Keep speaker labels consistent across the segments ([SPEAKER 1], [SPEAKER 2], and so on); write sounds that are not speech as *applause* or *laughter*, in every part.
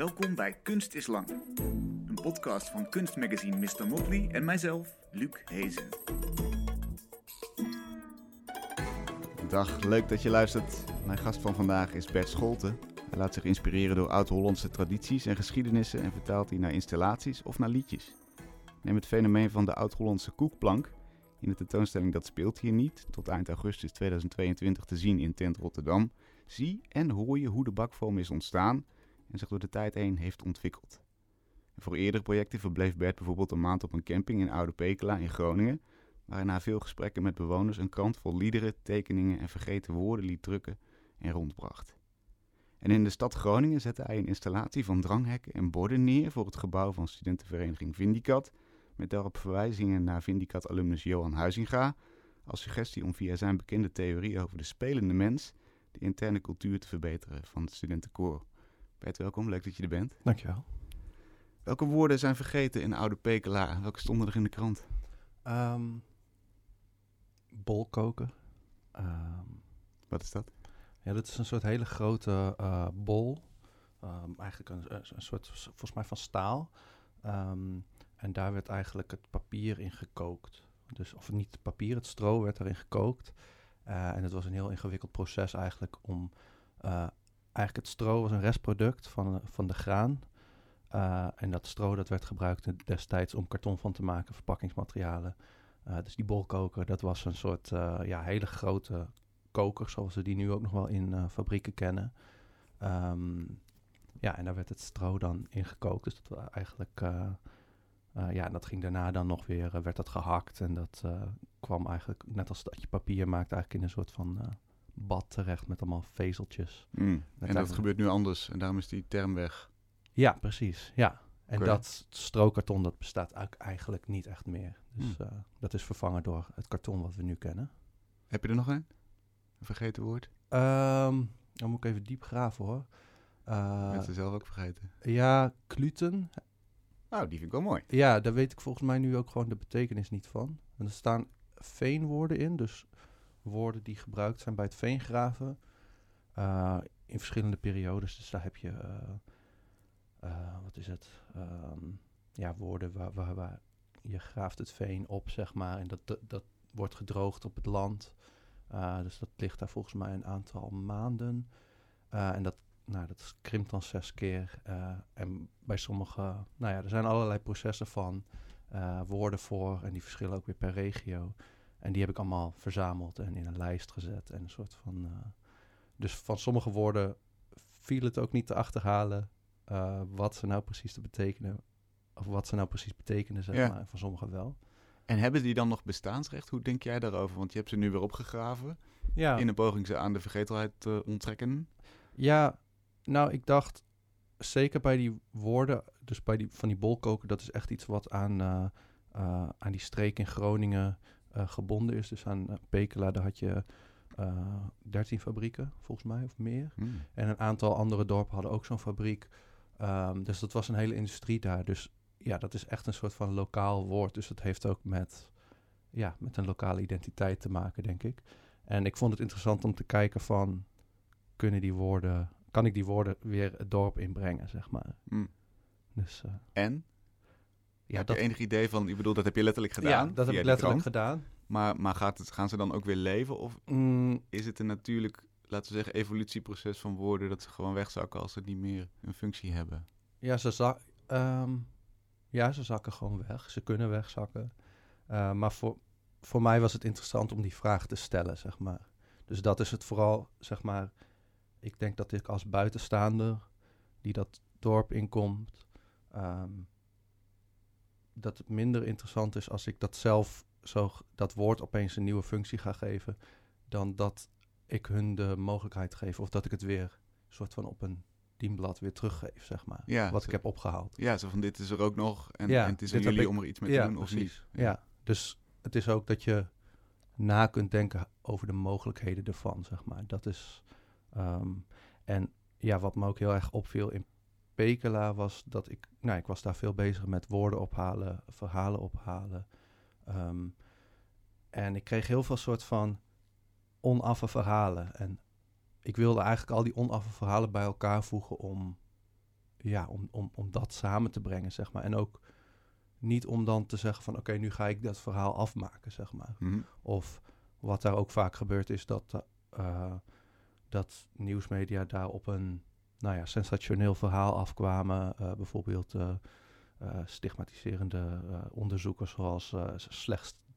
[SPEAKER 1] Welkom bij Kunst is Lang, een podcast van kunstmagazine Mr. Motley en mijzelf, Luc Hezen.
[SPEAKER 2] Dag, leuk dat je luistert. Mijn gast van vandaag is Bert Scholten. Hij laat zich inspireren door oud-Hollandse tradities en geschiedenissen en vertaalt die naar installaties of naar liedjes. Neem het fenomeen van de oud-Hollandse koekplank. In de tentoonstelling Dat speelt hier niet, tot eind augustus 2022 te zien in Tent Rotterdam. Zie en hoor je hoe de bakvorm is ontstaan en zich door de tijd heen heeft ontwikkeld. Voor eerdere projecten verbleef Bert bijvoorbeeld een maand op een camping in Oude Pekela in Groningen, waar hij na veel gesprekken met bewoners een krant vol liederen, tekeningen en vergeten woorden liet drukken en rondbracht. En in de stad Groningen zette hij een installatie van dranghekken en borden neer voor het gebouw van studentenvereniging Vindicat, met daarop verwijzingen naar Vindicat-alumnus Johan Huizinga, als suggestie om via zijn bekende theorie over de spelende mens de interne cultuur te verbeteren van het studentenkoor. Bert, welkom, leuk dat je er bent.
[SPEAKER 3] Dankjewel.
[SPEAKER 2] Welke woorden zijn vergeten in Oude Pekela? Welke stonden er in de krant?
[SPEAKER 3] Um, bol koken. Ehm,
[SPEAKER 2] Wat is dat?
[SPEAKER 3] ja, dat is een soort hele grote uh, bol. Um, eigenlijk een, een, soort, volgens mij van staal. en daar werd eigenlijk het papier in gekookt. Dus, of niet het papier, het stro werd erin gekookt. Uh, en het was een heel ingewikkeld proces eigenlijk om... Uh, eigenlijk het stro was een restproduct van, van de graan. Uh, en dat stro dat werd gebruikt destijds om karton van te maken, verpakkingsmaterialen. Uh, dus die bolkoker, dat was een soort ja, hele grote koker, zoals we die nu ook nog wel in fabrieken kennen. Um, ja, en daar werd het stro dan in gekookt. Dus dat eigenlijk, ja, dat ging daarna dan nog weer, werd dat gehakt. En dat kwam eigenlijk, net als dat je papier maakt, eigenlijk in een soort van bad terecht met allemaal vezeltjes.
[SPEAKER 2] Mm. En dat gebeurt nu anders en daarom is die term weg.
[SPEAKER 3] Ja, precies. Ja. En okay. dat strookarton dat bestaat eigenlijk niet echt meer. Dus hmm. uh, dat is vervangen door het karton wat we nu kennen.
[SPEAKER 2] Heb je er nog een? Een vergeten woord?
[SPEAKER 3] Um, dan moet ik even diep graven hoor.
[SPEAKER 2] Uh, Met ze zelf ook vergeten.
[SPEAKER 3] Ja, kluten.
[SPEAKER 2] Nou, die vind ik wel mooi.
[SPEAKER 3] Ja, daar weet ik volgens mij nu ook gewoon de betekenis niet van. En er staan veenwoorden in, dus woorden die gebruikt zijn bij het veengraven. Uh, in verschillende periodes. Dus daar heb je uh, wat is het? Um, ja, woorden waar, waar, je graaft het veen op, zeg maar. En dat, dat, wordt gedroogd op het land. Dus dat ligt daar volgens mij een aantal maanden. En dat, nou, dat krimpt dan zes keer. en bij sommige, nou ja, er zijn allerlei processen van woorden voor. En die verschillen ook weer per regio. En die heb ik allemaal verzameld en in een lijst gezet. En een soort van. dus van sommige woorden viel het ook niet te achterhalen uh, wat ze nou precies te betekenen, of wat ze nou precies betekenen, zeg ja. maar. En van sommigen wel.
[SPEAKER 2] En hebben die dan nog bestaansrecht? Hoe denk jij daarover? Want je hebt ze nu weer opgegraven.
[SPEAKER 3] Ja.
[SPEAKER 2] In een poging ze aan de vergetelheid te onttrekken.
[SPEAKER 3] Ja, nou, ik dacht zeker bij die woorden, dus bij die, van die bolkoken, dat is echt iets wat aan, uh, aan die streek in Groningen gebonden is. Dus aan Pekela, daar had je uh, 13 fabrieken, volgens mij, of meer.
[SPEAKER 2] Hmm.
[SPEAKER 3] En een aantal andere dorpen hadden ook zo'n fabriek. Um, dus dat was een hele industrie daar. Dus ja, dat is echt een soort van lokaal woord. Dus dat heeft ook met, ja, met een lokale identiteit te maken, denk ik. En ik vond het interessant om te kijken van... kunnen die woorden... kan ik die woorden weer het dorp inbrengen, zeg maar.
[SPEAKER 2] Hmm.
[SPEAKER 3] Dus, uh,
[SPEAKER 2] en?
[SPEAKER 3] Ja, dat,
[SPEAKER 2] je enig idee van... Ik bedoel, dat heb je letterlijk gedaan?
[SPEAKER 3] Ja, dat heb ik letterlijk gedaan.
[SPEAKER 2] Maar, maar gaat het, gaan ze dan ook weer leven? Of
[SPEAKER 3] mm.
[SPEAKER 2] is het een natuurlijk, laten we zeggen, evolutieproces van woorden... dat ze gewoon wegzakken als ze niet meer een functie hebben?
[SPEAKER 3] Ja, ze, zak, um, ja, ze zakken gewoon weg. Ze kunnen wegzakken. Uh, maar voor, voor mij was het interessant om die vraag te stellen, zeg maar. Dus dat is het vooral, zeg maar... Ik denk dat ik als buitenstaander die dat dorp inkomt... Um, dat het minder interessant is als ik dat zelf zo dat woord opeens een nieuwe functie ga geven, dan dat ik hun de mogelijkheid geef of dat ik het weer soort van op een dienblad weer teruggeef, zeg maar.
[SPEAKER 2] Ja,
[SPEAKER 3] wat
[SPEAKER 2] zo,
[SPEAKER 3] ik heb opgehaald.
[SPEAKER 2] Ja, zo van dit is er ook nog en,
[SPEAKER 3] ja,
[SPEAKER 2] en het is aan jullie ik, om er iets mee
[SPEAKER 3] ja,
[SPEAKER 2] te doen of
[SPEAKER 3] precies.
[SPEAKER 2] niet.
[SPEAKER 3] Ja. ja, dus het is ook dat je na kunt denken over de mogelijkheden ervan, zeg maar. Dat is... Um, en ja, wat me ook heel erg opviel in Pekela was dat ik... Nou, ik was daar veel bezig met woorden ophalen, verhalen ophalen. Um, en ik kreeg heel veel soort van onaffe verhalen. En ik wilde eigenlijk al die onaffe verhalen bij elkaar voegen om ja, om, om, om dat samen te brengen, zeg maar. En ook niet om dan te zeggen van, oké, nu ga ik dat verhaal afmaken, zeg maar.
[SPEAKER 2] Mhm.
[SPEAKER 3] Of wat daar ook vaak gebeurt is dat, eh, dat nieuwsmedia daar op een nou ja, sensationeel verhaal afkwamen. Eh, bijvoorbeeld eh, eh, stigmatiserende onderzoekers zoals eh,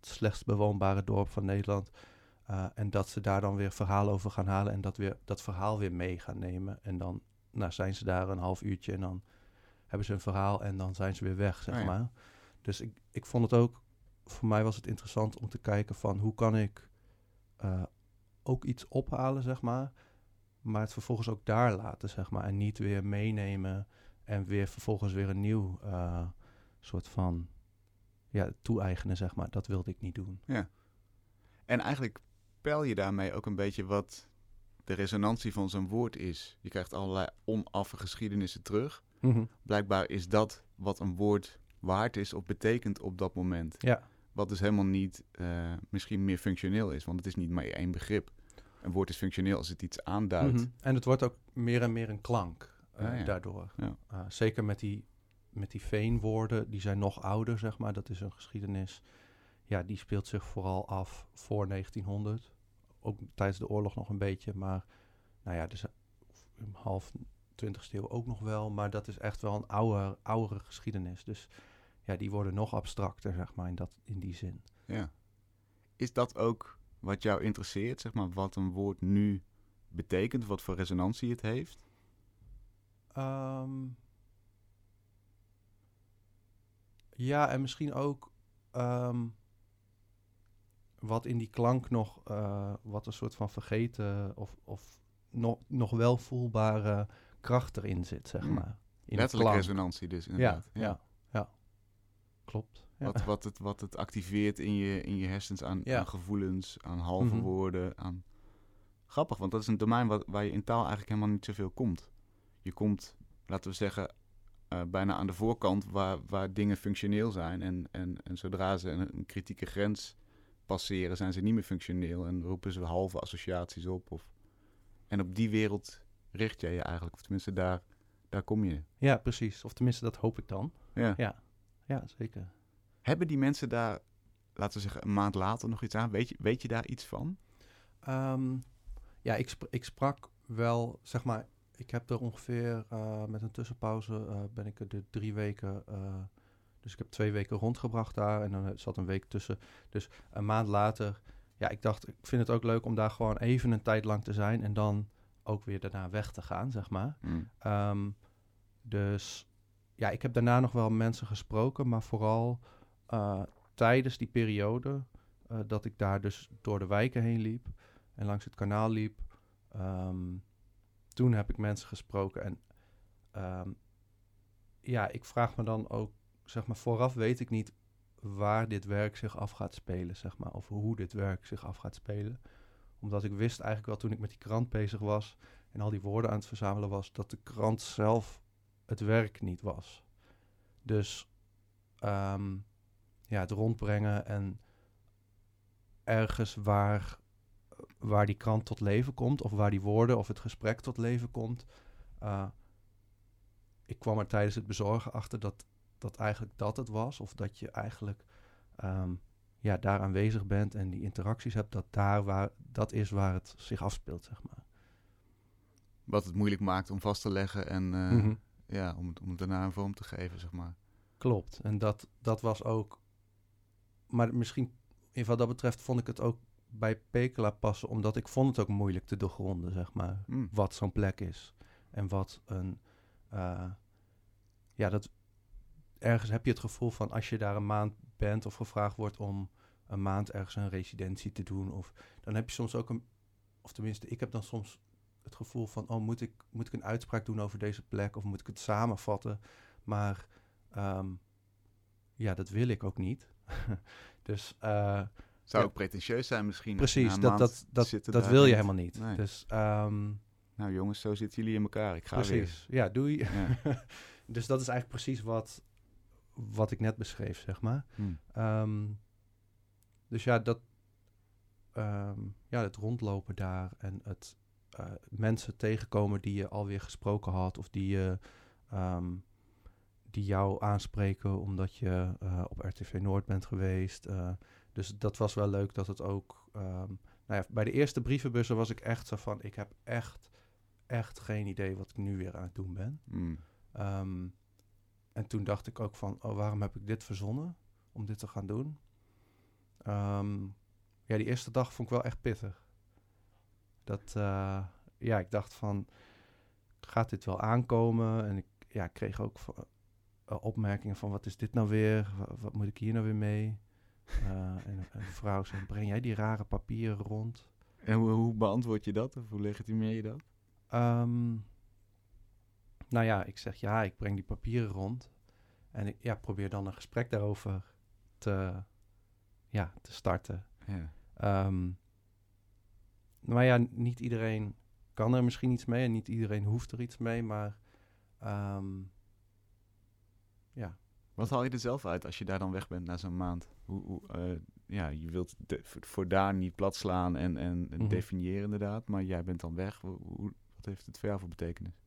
[SPEAKER 3] slechtst, bewoonbare dorp van Nederland. En dat ze daar dan weer verhalen over gaan halen en dat, weer, dat verhaal weer mee gaan nemen. En dan nou, zijn ze daar een half uurtje en dan hebben ze een verhaal en dan zijn ze weer weg, zeg
[SPEAKER 2] Oh ja.
[SPEAKER 3] maar. Dus ik, ik vond het ook, voor mij was het interessant om te kijken van hoe kan ik ook iets ophalen, zeg maar. Maar het vervolgens ook daar laten, zeg maar. En niet weer meenemen en weer vervolgens weer een nieuw eh, soort van ja, toe-eigenen, zeg maar. Dat wilde ik niet doen.
[SPEAKER 2] En eigenlijk peil je daarmee ook een beetje wat de resonantie van zo'n woord is. Je krijgt allerlei onaffe geschiedenissen terug. Blijkbaar is dat wat een woord waard is of betekent op dat moment.
[SPEAKER 3] Ja.
[SPEAKER 2] Wat dus helemaal niet eh, misschien meer functioneel is, want het is niet maar één begrip. Een woord is functioneel als het iets aanduidt.
[SPEAKER 3] Mhm. En het wordt ook meer en meer een klank eh,
[SPEAKER 2] Ah, ja.
[SPEAKER 3] daardoor.
[SPEAKER 2] Ja.
[SPEAKER 3] Uh, zeker met die, met die veenwoorden, die zijn nog ouder, zeg maar. Dat is een geschiedenis. Ja, die speelt zich vooral af voor 1900. Ook tijdens de oorlog nog een beetje, maar nou ja, dus een half 20ste eeuw ook nog wel. Maar dat is echt wel een oude, oudere geschiedenis. Dus ja, die worden nog abstracter, zeg maar, in, dat, in die zin.
[SPEAKER 2] Ja. Is dat ook wat jou interesseert, zeg maar, wat een woord nu betekent, wat voor resonantie het heeft?
[SPEAKER 3] Ehm, ja, en misschien ook ehm, wat in die klank nog, eh, wat een soort van vergeten of, of nog, nog wel voelbare kracht erin zit, zeg
[SPEAKER 2] Hmm.
[SPEAKER 3] maar. In
[SPEAKER 2] Letterlijk resonantie dus,
[SPEAKER 3] Ja,
[SPEAKER 2] inderdaad.
[SPEAKER 3] ja, ja, Klopt. Ja.
[SPEAKER 2] Wat, wat, het, wat het activeert in je, in je hersens aan,
[SPEAKER 3] Ja.
[SPEAKER 2] aan gevoelens, aan halve
[SPEAKER 3] Mhm.
[SPEAKER 2] woorden. Aan... Grappig, want dat is een domein wat, waar je in taal eigenlijk helemaal niet zoveel komt. Je komt, laten we zeggen, eh, bijna aan de voorkant waar, waar dingen functioneel zijn. En, en, en zodra ze een, een kritieke grens passeren, zijn ze niet meer functioneel. En roepen ze halve associaties op. Of... En op die wereld richt jij je eigenlijk. Of tenminste, daar, daar kom je.
[SPEAKER 3] ja, precies. Of tenminste, dat hoop ik dan.
[SPEAKER 2] Ja.
[SPEAKER 3] Ja, ja zeker.
[SPEAKER 2] Hebben die mensen daar, laten we zeggen, een maand later nog iets aan? Weet je, weet je daar iets van?
[SPEAKER 3] Ehm, ja, ik, ik sprak wel, zeg maar, ik heb er ongeveer eh, met een tussenpauze eh, ben ik er de drie weken, eh, dus ik heb twee weken rondgebracht daar en dan zat een week tussen. Dus een maand later, ja, ik dacht, ik vind het ook leuk om daar gewoon even een tijd lang te zijn en dan ook weer daarna weg te gaan, zeg maar.
[SPEAKER 2] Mm.
[SPEAKER 3] Ehm, dus ja, ik heb daarna nog wel mensen gesproken, maar vooral eh, tijdens die periode eh, dat ik daar dus door de wijken heen liep en langs het kanaal liep. ehm, toen heb ik mensen gesproken en ehm, ja, ik vraag me dan ook, zeg maar, vooraf weet ik niet waar dit werk zich af gaat spelen, zeg maar, of hoe dit werk zich af gaat spelen. Omdat ik wist eigenlijk wel toen ik met die krant bezig was en al die woorden aan het verzamelen was, dat de krant zelf het werk niet was. Dus ehm, ja, het rondbrengen en ergens waar, waar die krant tot leven komt, of waar die woorden of het gesprek tot leven komt. eh, ik kwam er tijdens het bezorgen achter dat, dat eigenlijk dat het was, of dat je eigenlijk ehm, ja, daar aanwezig bent en die interacties hebt, dat daar waar, dat is waar het zich afspeelt, zeg maar.
[SPEAKER 2] Wat het moeilijk maakt om vast te leggen en
[SPEAKER 3] Mhm.
[SPEAKER 2] ja, om, het- om daarna een vorm te geven, zeg maar.
[SPEAKER 3] Klopt. En dat, dat was ook. Maar misschien, in wat dat betreft, vond ik het ook bij Pekela passen, omdat ik vond het ook moeilijk te doorgronden, zeg maar.
[SPEAKER 2] Mm.
[SPEAKER 3] Wat zo'n plek is. En wat een. eh, ja, dat. Ergens heb je het gevoel van als je daar een maand bent of gevraagd wordt om een maand ergens een residentie te doen, of dan heb je soms ook een. Of tenminste, ik heb dan soms het gevoel van: oh, moet ik, moet ik een uitspraak doen over deze plek of moet ik het samenvatten? Maar Ehm, ja, dat wil ik ook niet. *laughs* dus eh,
[SPEAKER 2] Zou
[SPEAKER 3] Ja.
[SPEAKER 2] ook pretentieus zijn misschien.
[SPEAKER 3] precies, dat, dat, dat, dat wil je helemaal niet.
[SPEAKER 2] Nee.
[SPEAKER 3] Dus ehm,
[SPEAKER 2] Nou jongens, zo zitten jullie in elkaar. Ik ga
[SPEAKER 3] precies, ja, doei.
[SPEAKER 2] weer. Ja. *laughs*
[SPEAKER 3] dus dat is eigenlijk precies wat, wat ik net beschreef, zeg maar.
[SPEAKER 2] Hm.
[SPEAKER 3] Ehm, dus ja, dat, ehm, ja, het rondlopen daar en het eh, mensen tegenkomen die je alweer gesproken had of die je die jou aanspreken omdat je eh, op RTV Noord bent geweest. Eh, dus dat was wel leuk dat het ook... ehm, nou ja, bij de eerste brievenbussen was ik echt zo van... ik heb echt, echt geen idee wat ik nu weer aan het doen ben.
[SPEAKER 2] Mm.
[SPEAKER 3] Ehm, en toen dacht ik ook van, oh, waarom heb ik dit verzonnen om dit te gaan doen? Ehm, ja, die eerste dag vond ik wel echt pittig. Dat, eh, ja, ik dacht van, gaat dit wel aankomen? En ik ja, ik kreeg ook van- opmerkingen van, wat is dit nou weer? Wa- Wat, moet ik hier nou weer mee? Eh, *laughs* en en een vrouw zei, breng jij die rare papieren rond?
[SPEAKER 2] En hoe, hoe beantwoord je dat? Of hoe legitimeer je dat?
[SPEAKER 3] Ehm, nou ja, ik zeg ja, ik breng die papieren rond. En ik ja, probeer dan een gesprek daarover te, ja, te starten.
[SPEAKER 2] Ja.
[SPEAKER 3] Ehm, maar ja, niet iedereen kan er misschien iets mee en niet iedereen hoeft er iets mee. Maar ehm, ja,
[SPEAKER 2] Wat haal je er zelf uit als je daar dan weg bent na zo'n maand? Hoe, hoe, eh, ja, je wilt de- voor- daar niet plat slaan en, en
[SPEAKER 3] Mhm.
[SPEAKER 2] definiëren inderdaad, maar jij bent dan weg. Hoe, hoe- wat heeft het voor jou voor betekenis?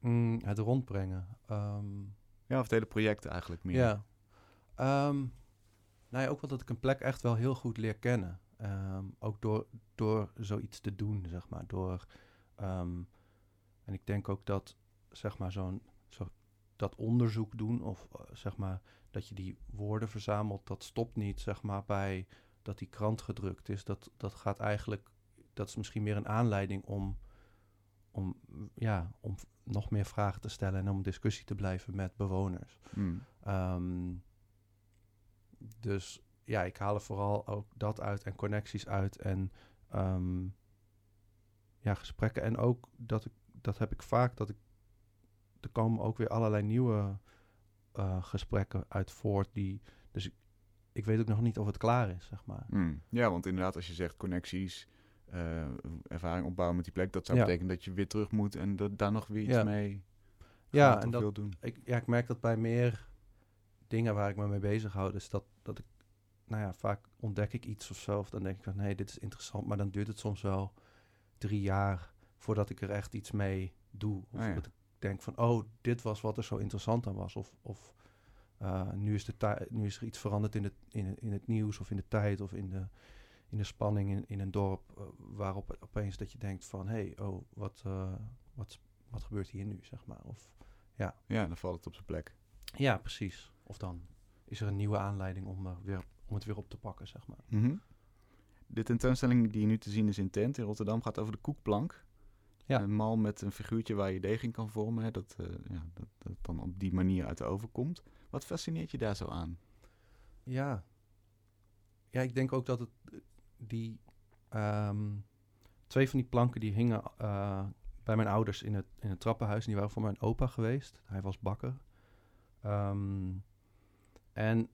[SPEAKER 3] Mm, het rondbrengen. Ehm,
[SPEAKER 2] Ja, of het hele project eigenlijk meer.
[SPEAKER 3] Ja. Ehm, nou ja, ook wel dat ik een plek echt wel heel goed leer kennen. Ehm, ook door, door zoiets te doen, zeg maar. Door, en ik denk ook dat, zeg maar, zo'n zo, dat onderzoek doen, of eh, zeg maar, dat je die woorden verzamelt, dat stopt niet, zeg maar, bij dat die krant gedrukt is. Dat, dat gaat eigenlijk, dat is misschien meer een aanleiding om, om, ja, om nog meer vragen te stellen en om discussie te blijven met bewoners.
[SPEAKER 2] Mm.
[SPEAKER 3] Ehm, dus ja, ik haal er vooral ook dat uit en connecties uit en ehm, ja, gesprekken. En ook dat ik, dat heb ik vaak, dat ik, er komen ook weer allerlei nieuwe eh, gesprekken uit voort die, dus ik, ik weet ook nog niet of het klaar is, zeg maar.
[SPEAKER 2] Mm. Ja, want inderdaad, als je zegt connecties, eh, ervaring opbouwen met die plek, dat zou
[SPEAKER 3] Ja.
[SPEAKER 2] betekenen dat je weer terug moet en dat, daar nog weer iets
[SPEAKER 3] Ja.
[SPEAKER 2] mee
[SPEAKER 3] Ja, en dat,
[SPEAKER 2] wil doen.
[SPEAKER 3] ik, ja, ik merk dat bij meer dingen waar ik me mee bezig hou, dus dat, dat ik, nou ja, vaak ontdek ik iets of zo, of dan denk ik van, nee, dit is interessant, maar dan duurt het soms wel drie jaar voordat ik er echt iets mee doe. Of
[SPEAKER 2] Ah, ja.
[SPEAKER 3] dat ik denk van, oh, dit was wat er zo interessant aan was, of, of eh, nu, is de nu is er iets veranderd in het, in, in het nieuws, of in de tijd, of in de, in de spanning in, in een dorp, eh, waarop opeens dat je denkt van, hé, hey, oh, wat, eh, wat, wat gebeurt hier nu, zeg maar. Of,
[SPEAKER 2] Ja, dan valt het op zijn plek.
[SPEAKER 3] ja, precies. Of dan is er een nieuwe aanleiding om, er weer, om het weer op te pakken, zeg maar.
[SPEAKER 2] Mhm. De tentoonstelling die nu te zien is in Tent in Rotterdam gaat over de koekplank.
[SPEAKER 3] Ja.
[SPEAKER 2] Een mal met een figuurtje waar je deeg in kan vormen. Hè, dat, eh, ja, dat, dat dan op die manier uit de oven komt. Wat fascineert je daar zo aan?
[SPEAKER 3] Ja. Ja, ik denk ook dat het eh, die ehm, twee van die planken die hingen eh, bij mijn ouders in het, in het trappenhuis. En die waren voor mijn opa geweest. Hij was bakker. Ehm, en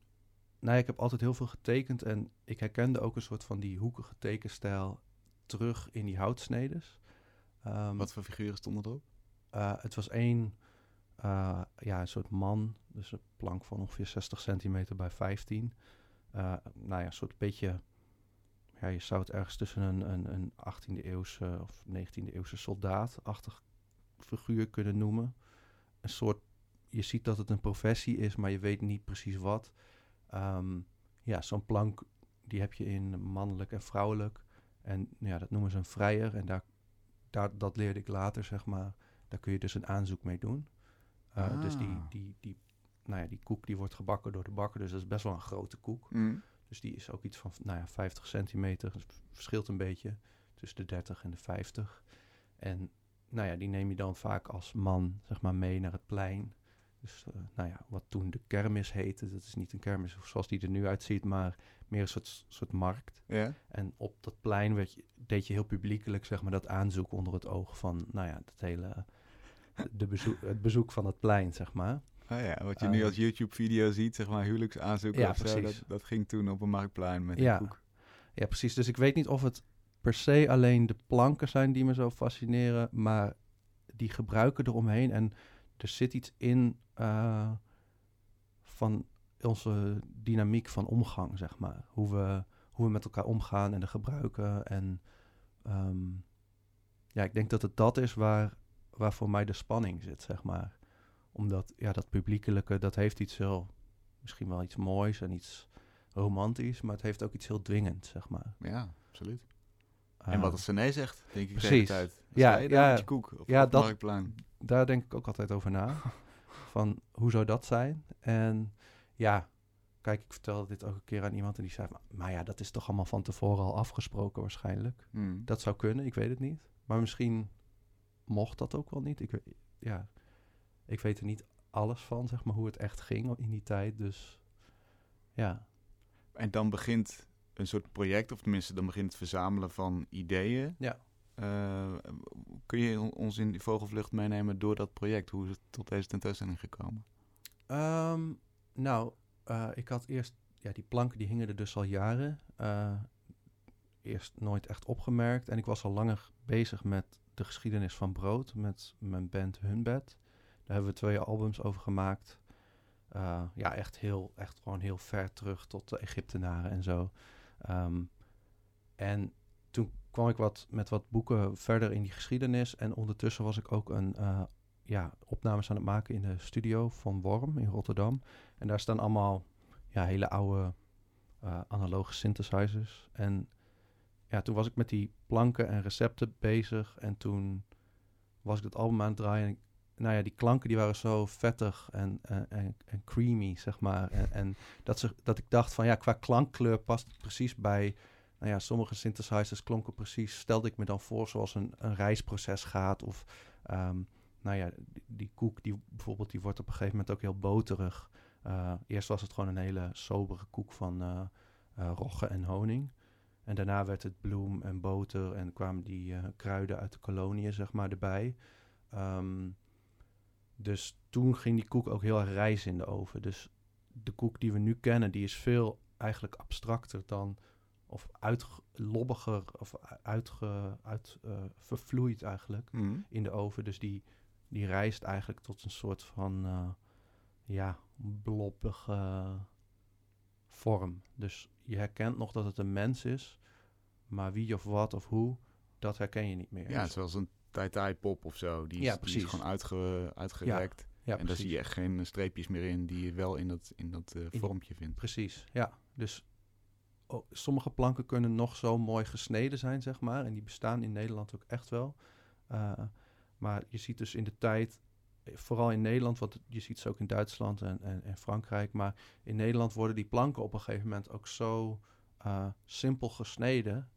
[SPEAKER 3] nou ik heb altijd heel veel getekend. En ik herkende ook een soort van die hoekige tekenstijl terug in die houtsnedes. Ehm,
[SPEAKER 2] Wat voor figuren stonden erop?
[SPEAKER 3] Eh, het was één, eh, ja, een soort man. Dus een plank van ongeveer 60 centimeter bij 15. Eh, nou ja, een soort beetje... Ja, je zou het ergens tussen een, een, een 18e eeuwse of 19e eeuwse soldaatachtig figuur kunnen noemen. Een soort... Je ziet dat het een professie is, maar je weet niet precies wat. Ehm, ja, zo'n plank, die heb je in mannelijk en vrouwelijk. En ja, dat noemen ze een vrijer. En daar, daar, dat leerde ik later, zeg maar. Daar kun je dus een aanzoek mee doen. Uh, Dus die,
[SPEAKER 2] Ah.
[SPEAKER 3] die, die, nou ja, die koek die wordt gebakken door de bakker. Dus dat is best wel een grote koek.
[SPEAKER 2] Mm.
[SPEAKER 3] Dus die is ook iets van nou ja, 50 centimeter. Dus verschilt een beetje tussen de 30 en de 50. En nou ja, die neem je dan vaak als man zeg maar, mee naar het plein. Dus uh, nou ja, wat toen de kermis heette. Dat is niet een kermis zoals die er nu uitziet, maar meer een soort, soort markt.
[SPEAKER 2] Ja?
[SPEAKER 3] En op dat plein werd je, deed je heel publiekelijk zeg maar, dat aanzoek onder het oog van nou ja, het hele de bezoek, het bezoek van het plein, zeg maar.
[SPEAKER 2] Oh ja, wat je nu
[SPEAKER 3] Eh,
[SPEAKER 2] als YouTube-video ziet, zeg maar huwelijksaanzoeken
[SPEAKER 3] Ja,
[SPEAKER 2] of zo, dat, dat ging toen op een marktplein met
[SPEAKER 3] Ja.
[SPEAKER 2] koek.
[SPEAKER 3] Ja, precies. Dus ik weet niet of het per se alleen de planken zijn die me zo fascineren, maar die gebruiken eromheen. En er zit iets in eh, van onze dynamiek van omgang, zeg maar. Hoe we, hoe we met elkaar omgaan en de gebruiken. En ehm, ja, ik denk dat het dat is waar, waar voor mij de spanning zit, zeg maar. Omdat, ja, dat publiekelijke, dat heeft iets heel, misschien wel iets moois en iets romantisch, maar het heeft ook iets heel dwingends, zeg maar.
[SPEAKER 2] Ja, absoluut. En wat als ze nee zegt, denk ik de
[SPEAKER 3] precies.
[SPEAKER 2] hele tijd.
[SPEAKER 3] Ja,
[SPEAKER 2] Ja, je koek op,
[SPEAKER 3] Ja,
[SPEAKER 2] op
[SPEAKER 3] dat-
[SPEAKER 2] Marktplein.
[SPEAKER 3] daar denk ik ook altijd over na. *laughs* van hoe zou dat zijn? En ja, kijk, ik vertelde dit ook een keer aan iemand en die zei: "Maar- Maar ja, dat is toch allemaal van tevoren al afgesproken waarschijnlijk.
[SPEAKER 2] Hmm.
[SPEAKER 3] Dat zou kunnen, ik weet het niet. Maar misschien mocht dat ook wel niet. Ik, weet- ja, ik weet er niet alles van, zeg maar, hoe het echt ging in die tijd. Dus ja,
[SPEAKER 2] En dan begint een soort project, of tenminste dan begint het verzamelen van ideeën.
[SPEAKER 3] Ja.
[SPEAKER 2] Eh, kun je ons in die vogelvlucht meenemen door dat project? Hoe is het tot deze tentoonstelling gekomen?
[SPEAKER 3] Ehm, nou, eh, ik had eerst, ja, die planken die hingen er dus al jaren. Eh, eerst nooit echt opgemerkt. En ik was al langer bezig met de geschiedenis van brood, met mijn band Hunbed. Daar hebben we twee albums over gemaakt. Ja, echt heel, echt gewoon heel ver terug tot de Egyptenaren en zo. Ehm, en toen kwam ik wat, met wat boeken verder in die geschiedenis. En ondertussen was ik ook een eh, ja, opnames aan het maken in de studio van Worm in Rotterdam. En daar staan allemaal ja, hele oude eh, analoge synthesizers. En ja, toen was ik met die planken en recepten bezig. En toen was ik dat album aan het draaien. En nou ja, die klanken die waren zo vettig en, en, en, en creamy, zeg maar. En, en dat, ze, dat ik dacht van ja, qua klankkleur past het precies bij... Nou ja, sommige synthesizers klonken precies... Stelde ik me dan voor zoals een, een reisproces gaat. Of ehm, nou ja, die, koek die bijvoorbeeld, die wordt op een gegeven moment ook heel boterig. Eh, eerst was het gewoon een hele sobere koek van eh, rogge en honing. En daarna werd het bloem en boter en kwamen die kruiden uit de koloniën, zeg maar, erbij. Ehm, dus toen ging die koek ook heel erg rijs in de oven. Dus de koek die we nu kennen, die is veel eigenlijk abstracter dan... of uitlobbiger of uitge, uit, eh, vervloeid eigenlijk
[SPEAKER 2] Hmm.
[SPEAKER 3] in de oven. Dus die, die rijst eigenlijk tot een soort van eh, ja, blobbige vorm. Dus je herkent nog dat het een mens is, maar wie of wat of hoe, dat herken je niet meer.
[SPEAKER 2] Ja, zoals een tai pop of zo. Die is,
[SPEAKER 3] Ja,
[SPEAKER 2] die is
[SPEAKER 3] precies.
[SPEAKER 2] gewoon uitge, uitgerekt.
[SPEAKER 3] ja,
[SPEAKER 2] en daar zie je echt geen streepjes meer in die je wel in dat, in dat eh, vormpje vindt.
[SPEAKER 3] Precies, ja. Dus oh, sommige planken kunnen nog zo mooi gesneden zijn, zeg maar. En die bestaan in Nederland ook echt wel. Eh, maar je ziet dus in de tijd, eh, vooral in Nederland, want je ziet ze ook in Duitsland en, en, en Frankrijk. Maar in Nederland worden die planken op een gegeven moment ook zo simpel gesneden.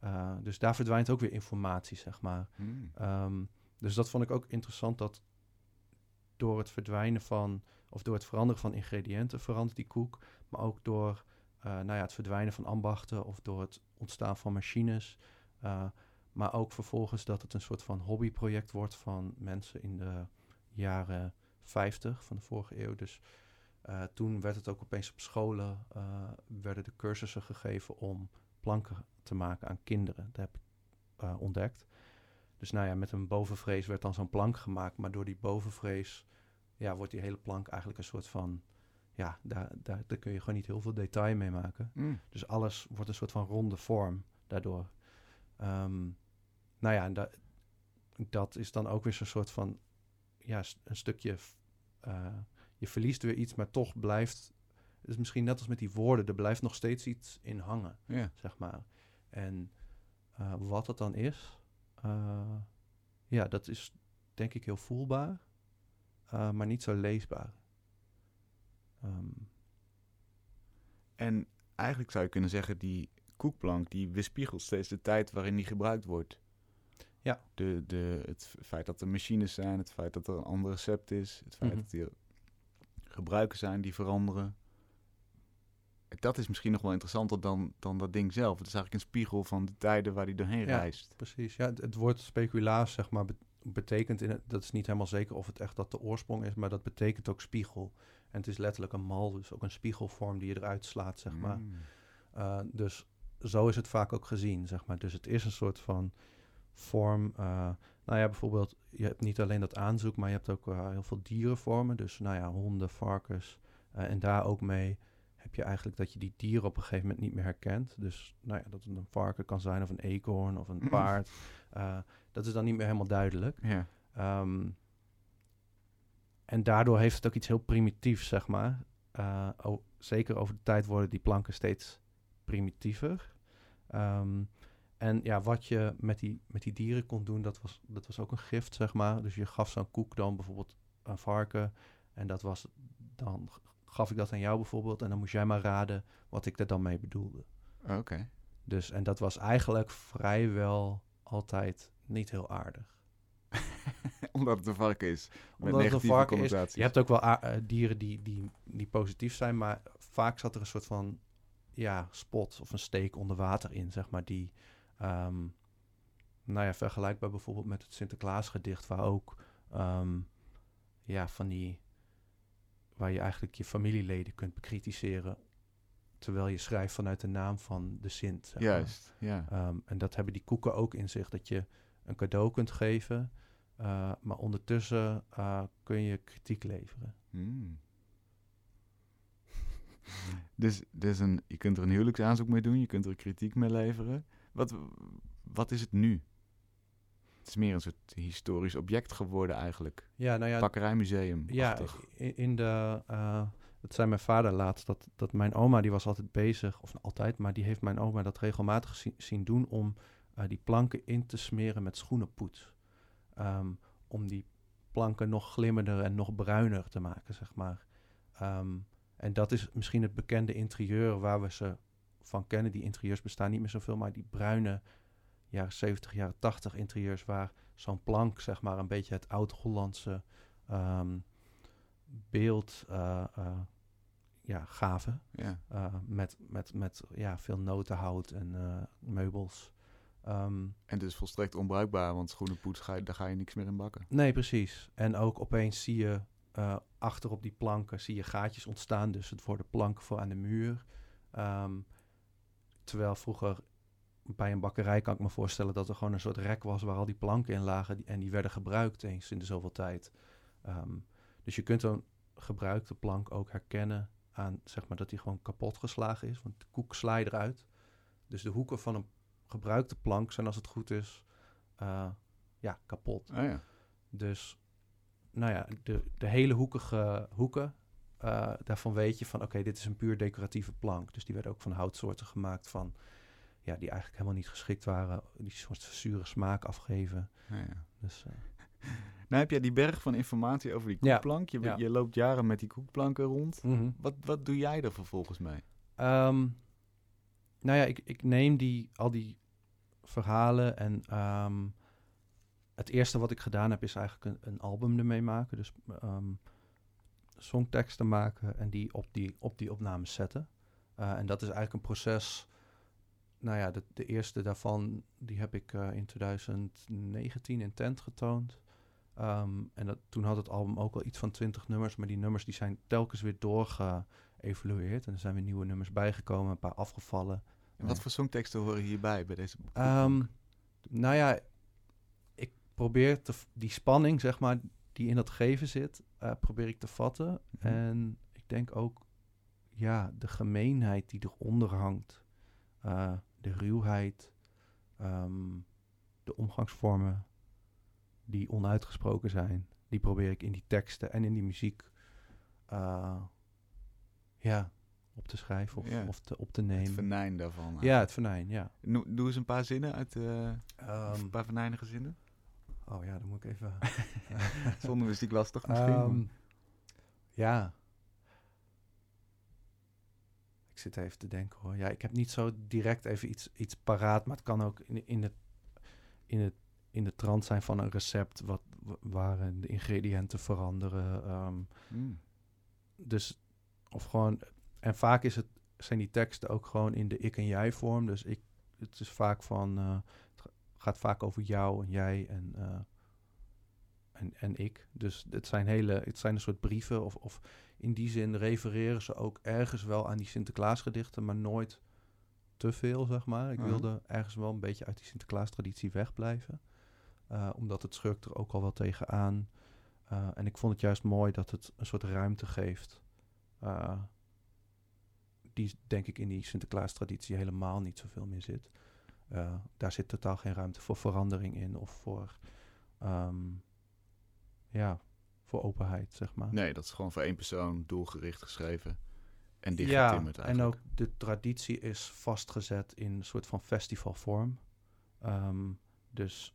[SPEAKER 3] Eh, dus daar verdwijnt ook weer informatie, zeg maar.
[SPEAKER 2] Hmm.
[SPEAKER 3] Ehm, dus dat vond ik ook interessant dat door het verdwijnen van, of door het veranderen van ingrediënten verandert die koek. Maar ook door eh, nou ja, het verdwijnen van ambachten of door het ontstaan van machines. eh, maar ook vervolgens dat het een soort van hobbyproject wordt van mensen in de jaren 50 van de vorige eeuw. Dus toen werd het ook opeens op scholen, werden de cursussen gegeven om planken te maken aan kinderen. Dat heb ik eh, ontdekt. Dus nou ja, met een bovenvrees werd dan zo'n plank gemaakt. Maar door die bovenvrees ja, wordt die hele plank eigenlijk een soort van... Ja, daar, daar, daar kun je gewoon niet heel veel detail mee maken.
[SPEAKER 2] Hmm.
[SPEAKER 3] Dus alles wordt een soort van ronde vorm daardoor. Ehm, nou ja, en da- dat is dan ook weer zo'n soort van... Ja, een stukje... eh, je verliest weer iets, maar toch blijft... Is misschien net als met die woorden. Er blijft nog steeds iets in hangen
[SPEAKER 2] Ja.
[SPEAKER 3] zeg maar. En eh, wat het dan is, eh, ja, dat is denk ik heel voelbaar, eh, maar niet zo leesbaar. Ehm,
[SPEAKER 2] En eigenlijk zou je kunnen zeggen, die koekplank die weerspiegelt steeds de tijd waarin die gebruikt wordt.
[SPEAKER 3] Ja.
[SPEAKER 2] De, de, het feit dat er machines zijn, het feit dat er een ander recept is, het feit
[SPEAKER 3] Mhm.
[SPEAKER 2] dat er gebruiken zijn die veranderen. Dat is misschien nog wel interessanter dan, dan dat ding zelf. Het is eigenlijk een spiegel van de tijden waar die doorheen
[SPEAKER 3] Ja.
[SPEAKER 2] reist.
[SPEAKER 3] precies, ja, het, het woord speculaas, zeg maar, bet- betekent, in het, dat is niet helemaal zeker of het echt dat de oorsprong is, maar dat betekent ook spiegel. En het is letterlijk een mal, dus ook een spiegelvorm die je eruit slaat, zeg maar.
[SPEAKER 2] Mm.
[SPEAKER 3] Uh, dus zo is het vaak ook gezien, zeg maar. Dus het is een soort van vorm. uh, nou ja, bijvoorbeeld, je hebt niet alleen dat aanzoek, maar je hebt ook uh, heel veel dierenvormen. Dus nou ja, honden, varkens. En daar ook mee heb je eigenlijk dat je die dieren op een gegeven moment niet meer herkent. Dus nou ja, dat het een varken kan zijn of een eekhoorn of een paard. Uh, dat is dan niet meer helemaal duidelijk.
[SPEAKER 2] Ja.
[SPEAKER 3] Um, en daardoor heeft het ook iets heel primitiefs, zeg maar. Uh, oh, zeker over de tijd worden die planken steeds primitiever. Um, en ja, wat je met die, met die dieren kon doen, dat was, dat was ook een gift, zeg maar. Dus je gaf zo'n koek dan bijvoorbeeld een varken. En dat was, dan gaf ik dat aan jou bijvoorbeeld. En dan moest jij maar raden wat ik er dan mee bedoelde.
[SPEAKER 2] Oké.
[SPEAKER 3] Dus, en dat was eigenlijk vrijwel altijd niet heel aardig. *laughs*
[SPEAKER 2] Omdat het een varken is.
[SPEAKER 3] Met Omdat het een varken is. Je hebt ook wel uh, dieren die, die, die positief zijn, maar vaak zat er een soort van ja, spot of een steek onder water in, zeg maar, die Um, nou ja, vergelijkbaar bijvoorbeeld met het Sinterklaasgedicht, waar ook um, ja, van die. Waar je eigenlijk je familieleden kunt bekritiseren. Terwijl je schrijft vanuit de naam van de Sint.
[SPEAKER 2] Juist, ja.
[SPEAKER 3] Um, en dat hebben die koeken ook in zich, dat je een cadeau kunt geven, uh, maar ondertussen uh, kun je kritiek leveren.
[SPEAKER 2] Hmm. *laughs* dus dus een, je kunt er een huwelijksaanzoek mee doen, je kunt er kritiek mee leveren. Wat, wat is het nu? Het is meer een soort historisch object geworden eigenlijk.
[SPEAKER 3] Ja, nou ja.
[SPEAKER 2] Bakkerijmuseum.
[SPEAKER 3] Ja, in, de... Uh, dat zei mijn vader laatst, dat, dat mijn oma, die was altijd bezig, of altijd, maar die heeft mijn oma dat regelmatig zien, doen om uh, die planken in te smeren met schoenenpoets. Um, om die planken nog glimmerder en nog bruiner te maken, zeg maar. Um, en dat is misschien het bekende interieur waar we ze van kennen. Die interieurs bestaan niet meer zoveel, maar die bruine jaren 70, jaren 80 interieurs waar zo'n plank, zeg maar, een beetje het oud-Hollandse ehm, beeld uh, uh, ja, gaven.
[SPEAKER 2] Ja.
[SPEAKER 3] Uh, met, met, met ja, veel notenhout en meubels. Um,
[SPEAKER 2] en dus volstrekt onbruikbaar, want schoenenpoets, ga je, daar ga je niks meer in bakken.
[SPEAKER 3] Nee, precies. En ook opeens zie je achter op die planken zie je gaatjes ontstaan. Dus het worden planken voor aan de muur. Um, Terwijl vroeger bij een bakkerij kan ik me voorstellen dat er gewoon een soort rek was waar al die planken in lagen en die werden gebruikt eens in de zoveel tijd. Ehm, dus je kunt een gebruikte plank ook herkennen aan zeg maar dat die gewoon kapot geslagen is, want de koek sla je eruit. Dus de hoeken van een gebruikte plank zijn als het goed is uh, ja, kapot.
[SPEAKER 2] Oh ja.
[SPEAKER 3] Dus nou ja, de, de hele hoekige hoeken uh, daarvan weet je van oké, dit is een puur decoratieve plank. Dus die werden ook van houtsoorten gemaakt van ja, die eigenlijk helemaal niet geschikt waren, die soort zure smaak afgeven.
[SPEAKER 2] Ja, ja.
[SPEAKER 3] Dus, uh,
[SPEAKER 2] nou heb jij die berg van informatie over die koekplank. Je, je, loopt jaren met die koekplanken rond.
[SPEAKER 3] Mm -hmm.
[SPEAKER 2] wat, wat doe jij er vervolgens mee?
[SPEAKER 3] Um, nou ja, ik, ik neem die, al die verhalen en um, het eerste wat ik gedaan heb is eigenlijk een, een album ermee maken. Dus um, songteksten maken en die op die, op die opnames zetten. Uh, en dat is eigenlijk een proces. Nou ja, de, de eerste daarvan die heb ik uh, in 2019 in Tent getoond. Um, en dat, toen had het album ook al iets van 20 nummers, maar die nummers die zijn telkens weer doorgeëvolueerd. En er zijn weer nieuwe nummers bijgekomen, een paar afgevallen.
[SPEAKER 2] En wat voor songteksten horen hierbij bij deze
[SPEAKER 3] um, Nou ja, ik probeer te, die spanning, zeg maar, die in dat geven zit, uh, probeer ik te vatten. Mhm. En ik denk ook, ja, de gemeenheid die eronder hangt, uh, de ruwheid, um, de omgangsvormen die onuitgesproken zijn, die probeer ik in die teksten en in die muziek, uh, ja, op te schrijven of,
[SPEAKER 2] ja.
[SPEAKER 3] of te, op te nemen. Het
[SPEAKER 2] venijn daarvan.
[SPEAKER 3] Ja, het venijn, ja.
[SPEAKER 2] No, doe eens een paar zinnen uit, uh, um, een paar venijnige zinnen.
[SPEAKER 3] Oh ja, dan moet ik even... *laughs*
[SPEAKER 2] Zonder muziek lastig misschien. Um,
[SPEAKER 3] ja. Ik zit even te denken hoor. Ja, ik heb niet zo direct even iets, iets paraat, maar het kan ook in, in, het, in, het, in de trant zijn van een recept wat, waar de ingrediënten veranderen. Um, mm. Dus, of gewoon... En vaak is het, zijn die teksten ook gewoon in de ik en jij vorm. Dus ik, het is vaak van... Uh, gaat vaak over jou en jij en, uh, en, en ik. Dus het zijn, hele, het zijn een soort brieven. Of, of in die zin refereren ze ook ergens wel aan die Sinterklaasgedichten, maar nooit te veel, zeg maar. Ik uh -huh. wilde ergens wel een beetje uit die Sinterklaas-traditie wegblijven. Uh, omdat het schurkt er ook al wel tegenaan. Uh, en ik vond het juist mooi dat het een soort ruimte geeft. Uh, die denk ik in die Sinterklaas-traditie helemaal niet zoveel meer zit. Daar zit totaal geen ruimte voor verandering in of voor, um, ja, voor openheid, zeg maar.
[SPEAKER 2] Nee, dat is gewoon voor één persoon doelgericht geschreven en
[SPEAKER 3] ja,
[SPEAKER 2] dichtgetimmerd
[SPEAKER 3] en
[SPEAKER 2] eigenlijk.
[SPEAKER 3] ook de traditie is vastgezet in een soort van festivalvorm. Ehm, dus,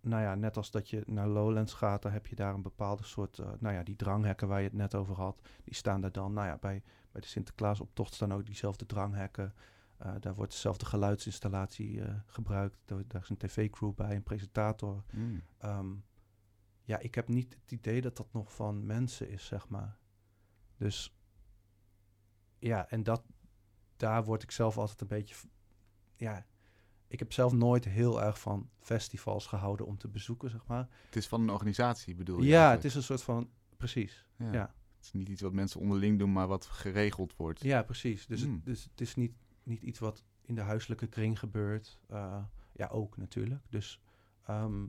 [SPEAKER 3] nou ja, net als dat je naar Lowlands gaat, dan heb je daar een bepaalde soort, eh, nou ja, die dranghekken waar je het net over had, die staan daar dan, nou ja, bij, bij de Sinterklaasoptocht staan ook diezelfde dranghekken. Eh, daar wordt dezelfde geluidsinstallatie eh, gebruikt. Daar, daar is een tv-crew bij, een presentator.
[SPEAKER 2] Mm.
[SPEAKER 3] Ja, ik heb niet het idee dat dat nog van mensen is, zeg maar. Dus ja, en dat, daar word ik zelf altijd een beetje. Ja, ik heb zelf nooit heel erg van festivals gehouden om te bezoeken, zeg maar.
[SPEAKER 2] Het is van een organisatie, bedoel je?
[SPEAKER 3] Ja,
[SPEAKER 2] eigenlijk?
[SPEAKER 3] het is een soort van. Precies.
[SPEAKER 2] Ja.
[SPEAKER 3] ja.
[SPEAKER 2] Het is niet iets wat mensen onderling doen, maar wat geregeld wordt.
[SPEAKER 3] Ja, precies. Dus,
[SPEAKER 2] Hmm.
[SPEAKER 3] het, dus het is niet, niet iets wat in de huiselijke kring gebeurt. Eh, ja, ook natuurlijk. Dus ehm,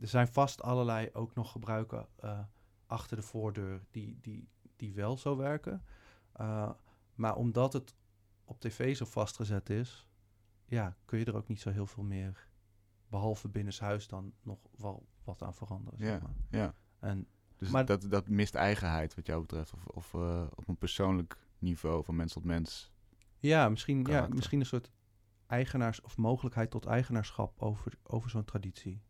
[SPEAKER 3] er zijn vast allerlei ook nog gebruiken eh, achter de voordeur die, die, die wel zo werken. Eh, maar omdat het op tv zo vastgezet is, ja, kun je er ook niet zo heel veel meer, behalve binnenshuis, dan nog wel wat aan veranderen. Zeg
[SPEAKER 2] Ja,
[SPEAKER 3] maar.
[SPEAKER 2] ja.
[SPEAKER 3] En
[SPEAKER 2] Dus
[SPEAKER 3] Maar-
[SPEAKER 2] dat, dat mist eigenheid wat jou betreft. Of, of eh, op een persoonlijk niveau van mens tot mens.
[SPEAKER 3] Ja, misschien, ja, misschien een soort eigenaars of mogelijkheid tot eigenaarschap over, over zo'n traditie.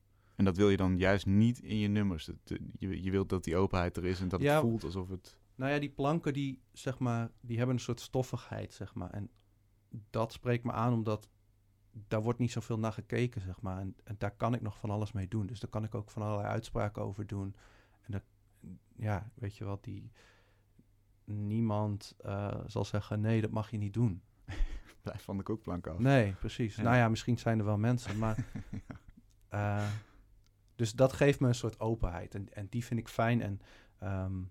[SPEAKER 2] En dat wil je dan juist niet in je nummers. Het, eh, je, je wilt dat die openheid er is en dat
[SPEAKER 3] Ja.
[SPEAKER 2] het voelt alsof het...
[SPEAKER 3] Nou ja, die planken die, zeg maar, die hebben een soort stoffigheid, zeg maar. En dat spreekt me aan omdat daar wordt niet zoveel naar gekeken, zeg maar. En, en daar kan ik nog van alles mee doen. Dus daar kan ik ook van allerlei uitspraken over doen. En dat, ja, weet je wat, die... Niemand eh, zal zeggen, nee, dat mag je niet doen. *laughs*
[SPEAKER 2] Blijf van de kookplank af.
[SPEAKER 3] Nee, precies.
[SPEAKER 2] Ja.
[SPEAKER 3] Nou ja, misschien zijn er wel mensen, maar... *laughs* eh, dus dat geeft me een soort openheid. En, en die vind ik fijn. En ehm,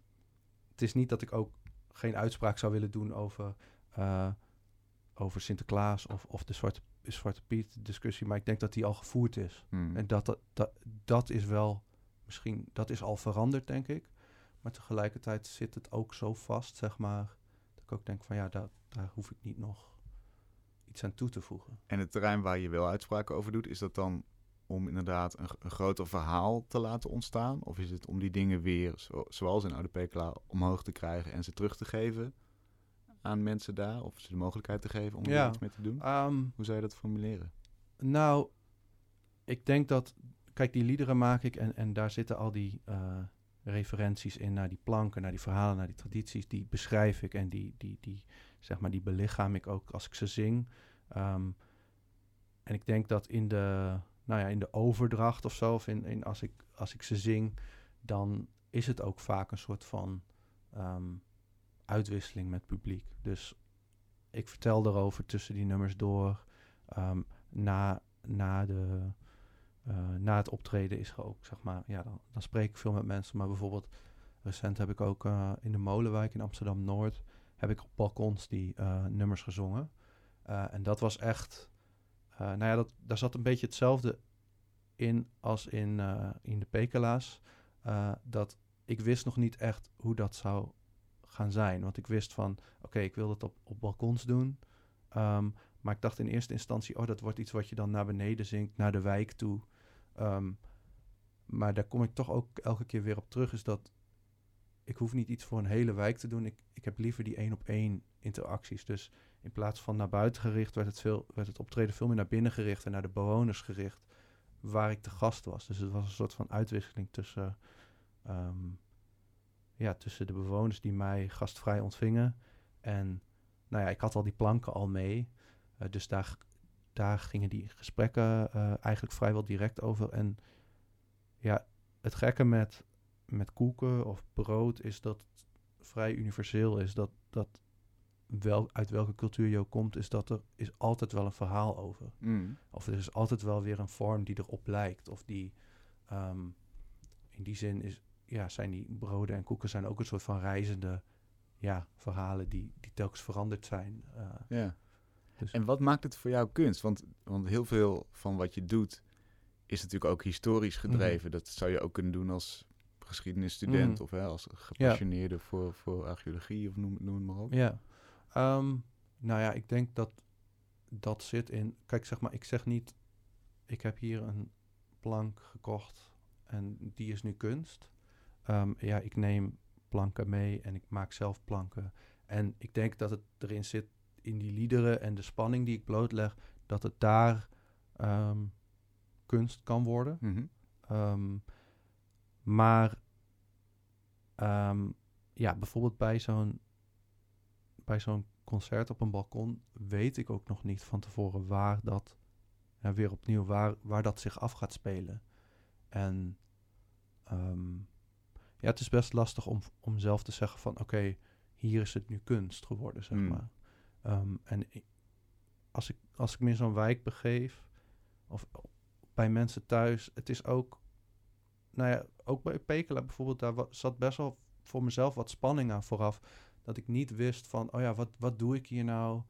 [SPEAKER 3] het is niet dat ik ook geen uitspraak zou willen doen over, eh, over Sinterklaas of, of de Zwarte, Zwarte Piet discussie. Maar ik denk dat die al gevoerd is.
[SPEAKER 2] Hmm.
[SPEAKER 3] En dat, dat, dat, dat is wel misschien, dat is al veranderd, denk ik. Maar tegelijkertijd zit het ook zo vast, zeg maar. Dat ik ook denk van ja, daar, daar hoef ik niet nog iets aan toe te voegen.
[SPEAKER 2] En het terrein waar je wel uitspraken over doet, is dat dan om inderdaad een, een groter verhaal te laten ontstaan? Of is het om die dingen weer, zo- zoals in Oude Pekela, omhoog te krijgen en ze terug te geven aan mensen daar? Of ze de mogelijkheid te geven om er
[SPEAKER 3] Ja.
[SPEAKER 2] iets mee te doen?
[SPEAKER 3] Ehm,
[SPEAKER 2] Hoe zou je dat formuleren?
[SPEAKER 3] Nou, ik denk dat, kijk, die liederen maak ik en, en daar zitten al die eh, referenties in naar die planken, naar die verhalen, naar die tradities, die beschrijf ik en die, die, die, zeg maar, die belichaam ik ook als ik ze zing. Ehm, en ik denk dat in de, nou ja, in de overdracht of zo, of in, in als, ik, als ik ze zing, dan is het ook vaak een soort van ehm, uitwisseling met publiek. Dus ik vertel erover tussen die nummers door. Ehm, na, na, de, eh, na het optreden is er ook, zeg maar, ja, dan, dan spreek ik veel met mensen. Maar bijvoorbeeld, recent heb ik ook eh, in de Molenwijk in Amsterdam-Noord, heb ik op balkons die eh, nummers gezongen. En dat was echt, nou ja, dat, daar zat een beetje hetzelfde in als in, eh, in de Pekela's. Eh, dat ik wist nog niet echt hoe dat zou gaan zijn. Want ik wist van, oké, ik wil het op, op balkons doen. Ehm, maar ik dacht in eerste instantie, oh, dat wordt iets wat je dan naar beneden zingt, naar de wijk toe. Ehm, maar daar kom ik toch ook elke keer weer op terug, is dat ik hoef niet iets voor een hele wijk te doen. Ik, ik heb liever die één op één interacties. Dus in plaats van naar buiten gericht, werd het, veel, werd het optreden veel meer naar binnen gericht en naar de bewoners gericht, waar ik te gast was. Dus het was een soort van uitwisseling tussen, ehm, ja, tussen de bewoners die mij gastvrij ontvingen. En nou ja, ik had al die planken al mee. Eh, dus daar, daar gingen die gesprekken eh, eigenlijk vrijwel direct over. En ja, het gekke met, met koeken of brood is dat het vrij universeel is. Dat, dat wel, uit welke cultuur je ook komt, is dat er is altijd wel een verhaal over.
[SPEAKER 2] Mm.
[SPEAKER 3] Of er is altijd wel weer een vorm die erop lijkt. Of die ehm, in die zin is, ja, zijn die broden en koeken zijn ook een soort van reizende ja, verhalen die, die telkens veranderd zijn. Eh,
[SPEAKER 2] Ja.
[SPEAKER 3] Dus-
[SPEAKER 2] En wat maakt het voor jou kunst? Want, want heel veel van wat je doet is natuurlijk ook historisch gedreven. Dat zou je ook kunnen doen als geschiedenisstudent
[SPEAKER 3] Mhm.
[SPEAKER 2] of hè, als gepassioneerde voor, voor archeologie of noem, noem het maar op.
[SPEAKER 3] Ja. Ehm, nou ja, ik denk dat dat zit in. Kijk, zeg maar, ik zeg niet. Ik heb hier een plank gekocht en die is nu kunst. Ehm, ja, ik neem planken mee en ik maak zelf planken. En ik denk dat het erin zit, in die liederen en de spanning die ik blootleg, dat het daar ehm, kunst kan worden.
[SPEAKER 2] Mhm.
[SPEAKER 3] Maar ja, bijvoorbeeld bij zo'n bij zo'n concert op een balkon weet ik ook nog niet van tevoren waar dat ja, weer opnieuw waar, waar dat zich af gaat spelen. En ehm, ja, het is best lastig om, om zelf te zeggen van oké, hier is het nu kunst geworden, zeg
[SPEAKER 2] Hmm.
[SPEAKER 3] maar. Ehm, en ik- als ik, als ik me in zo'n wijk begeef, of bij mensen thuis, het is ook, nou ja, ook bij Pekela bijvoorbeeld, daar zat best wel voor mezelf wat spanning aan vooraf. Dat ik niet wist van, oh ja, wat, wat doe ik hier nou?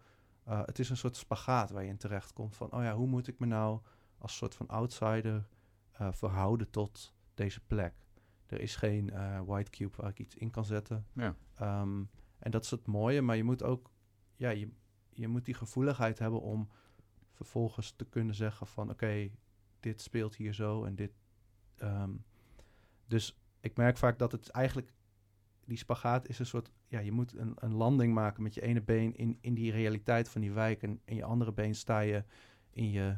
[SPEAKER 3] Uh, het is een soort spagaat waar je in terecht komt van, oh ja, hoe moet ik me nou als soort van outsider uh, verhouden tot deze plek? Er is geen uh, white cube waar ik iets in kan zetten.
[SPEAKER 2] Ja.
[SPEAKER 3] Um, en dat is het mooie, maar je moet ook, ja, je, je moet die gevoeligheid hebben om vervolgens te kunnen zeggen van, oké, okay, dit speelt hier zo en dit. Um, dus ik merk vaak dat het eigenlijk die spagaat is een soort, ja, je moet een, een landing maken met je ene been in, in die realiteit van die wijk en in je andere been sta je in je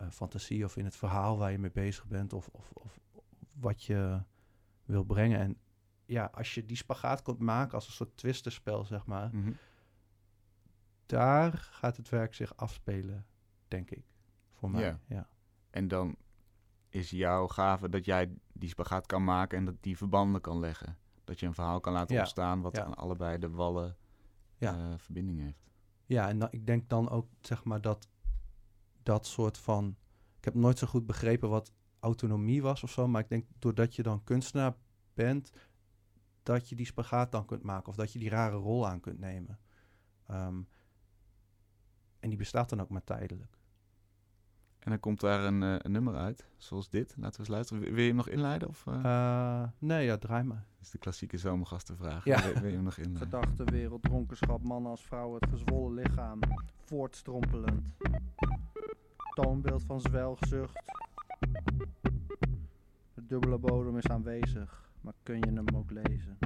[SPEAKER 3] uh, fantasie of in het verhaal waar je mee bezig bent of, of, of wat je wil brengen. En ja, als je die spagaat kunt maken als een soort twisterspel, zeg maar,
[SPEAKER 2] Mhm.
[SPEAKER 3] daar gaat het werk zich afspelen, denk ik, voor mij.
[SPEAKER 2] Ja.
[SPEAKER 3] ja.
[SPEAKER 2] En dan is jouw gave dat jij die spagaat kan maken en dat die verbanden kan leggen. Dat je een verhaal kan laten
[SPEAKER 3] Ja.
[SPEAKER 2] ontstaan wat aan allebei de wallen
[SPEAKER 3] Ja.
[SPEAKER 2] eh, verbinding heeft.
[SPEAKER 3] Ja, en dan, ik denk dan ook, zeg maar, dat dat soort van... Ik heb nooit zo goed begrepen wat autonomie was of zo, maar ik denk doordat je dan kunstenaar bent, dat je die spagaat dan kunt maken of dat je die rare rol aan kunt nemen. Um, en die bestaat dan ook maar tijdelijk.
[SPEAKER 2] En dan komt daar een, uh, een, nummer uit, zoals dit. Laten we eens luisteren. Wil je hem nog inleiden? Of, uh?
[SPEAKER 3] Uh, nee, ja, draai maar.
[SPEAKER 2] Dat is de klassieke zomergastenvraag.
[SPEAKER 3] Ja.
[SPEAKER 2] Wil, wil, je hem nog inleiden?
[SPEAKER 4] Gedachte, wereld, dronkenschap, mannen als vrouwen, het gezwollen lichaam. Voortstrompelend. Toonbeeld van zwelgzucht. De dubbele bodem is aanwezig, maar kun je hem ook lezen?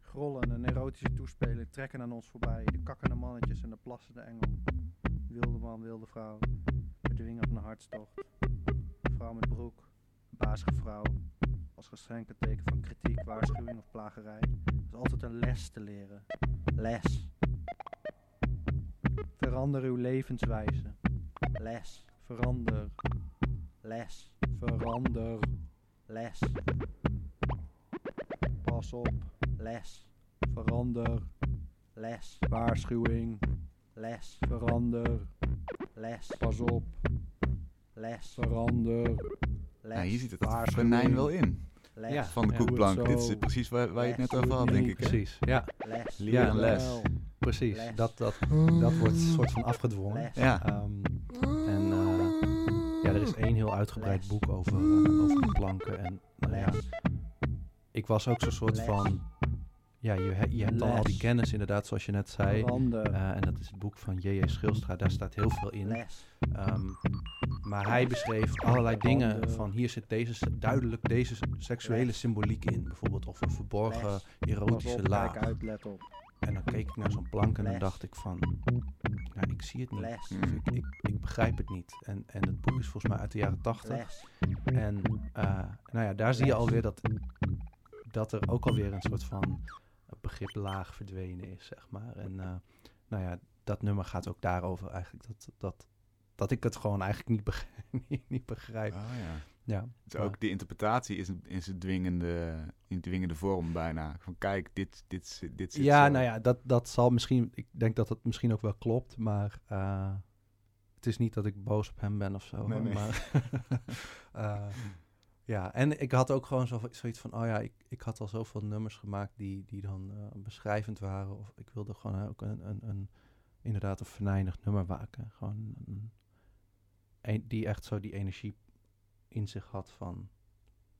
[SPEAKER 4] Grollen en erotische toespeling trekken aan ons voorbij. De kakkende mannetjes en de plassende engel. Wilde man, wilde vrouw. Bedwingen van een hartstocht. Vrouw met broek. Bazige vrouw. Als geschenken teken van kritiek, waarschuwing of plagerij. Er is altijd een les te leren. Les. Verander uw levenswijze. Les. Verander. Les. Verander. Les. Pas op. Les. Verander. Les. Waarschuwing. Les. Verander. Les. Pas op. Les. Verander. Les.
[SPEAKER 2] Ja, hier zit het venijn wel in.
[SPEAKER 4] Les.
[SPEAKER 3] Ja.
[SPEAKER 2] Van de
[SPEAKER 3] Ja.
[SPEAKER 2] koekplank. Dit is precies waar, waar je het net over had, denk ik. Hè?
[SPEAKER 3] Precies, ja,
[SPEAKER 4] Les.
[SPEAKER 2] Leren
[SPEAKER 3] Ja.
[SPEAKER 2] een les.
[SPEAKER 3] Precies.
[SPEAKER 4] Les.
[SPEAKER 3] Dat, dat, dat wordt een soort van afgedwongen.
[SPEAKER 4] Les.
[SPEAKER 2] Ja.
[SPEAKER 3] Um, en uh, ja, er is één heel uitgebreid
[SPEAKER 4] Les.
[SPEAKER 3] boek over, uh, over de planken. En nou ja,
[SPEAKER 4] Les.
[SPEAKER 3] ik was ook zo'n soort
[SPEAKER 4] Les.
[SPEAKER 3] van... Ja, je, he- je hebt al die kennis inderdaad, zoals je net zei. Uh, en dat is het boek van J.J. Schilstra. Daar staat heel veel in. Um, maar hij beschreef allerlei dingen van hier zit deze, duidelijk deze seksuele
[SPEAKER 4] Les.
[SPEAKER 3] symboliek in. Bijvoorbeeld of een verborgen
[SPEAKER 4] Les.
[SPEAKER 3] erotische
[SPEAKER 4] op,
[SPEAKER 3] laag.
[SPEAKER 4] Uit, let op.
[SPEAKER 3] En dan keek ik naar zo'n plank en dan dacht ik van, nou, ik zie het niet. Of ik, ik, ik begrijp het niet. En, en het boek is volgens mij uit de jaren tachtig. En uh, nou ja, daar zie je alweer dat, dat er ook alweer een soort van begrip laag verdwenen is, zeg maar. En uh, nou ja, dat nummer gaat ook daarover eigenlijk. Dat, dat, dat ik het gewoon eigenlijk niet, beg *laughs* niet, niet begrijp.
[SPEAKER 2] Oh, ja.
[SPEAKER 3] Ja.
[SPEAKER 2] Dus ook de interpretatie is een, is een dwingende, in dwingende vorm bijna. Van kijk, dit, dit, dit zit
[SPEAKER 3] Ja,
[SPEAKER 2] zo.
[SPEAKER 3] nou ja, dat, dat zal misschien... Ik denk dat het misschien ook wel klopt, maar... Uh, het is niet dat ik boos op hem ben of zo.
[SPEAKER 2] Nee, nee.
[SPEAKER 3] Maar, uh, *laughs* *laughs* ja, en ik had ook gewoon zo, zoiets van... Oh ja, ik, ik had al zoveel nummers gemaakt die, die dan uh, beschrijvend waren. Of ik wilde gewoon ook een, een, een inderdaad een venijnig nummer maken. Gewoon een, een, die echt zo die energie in zich had van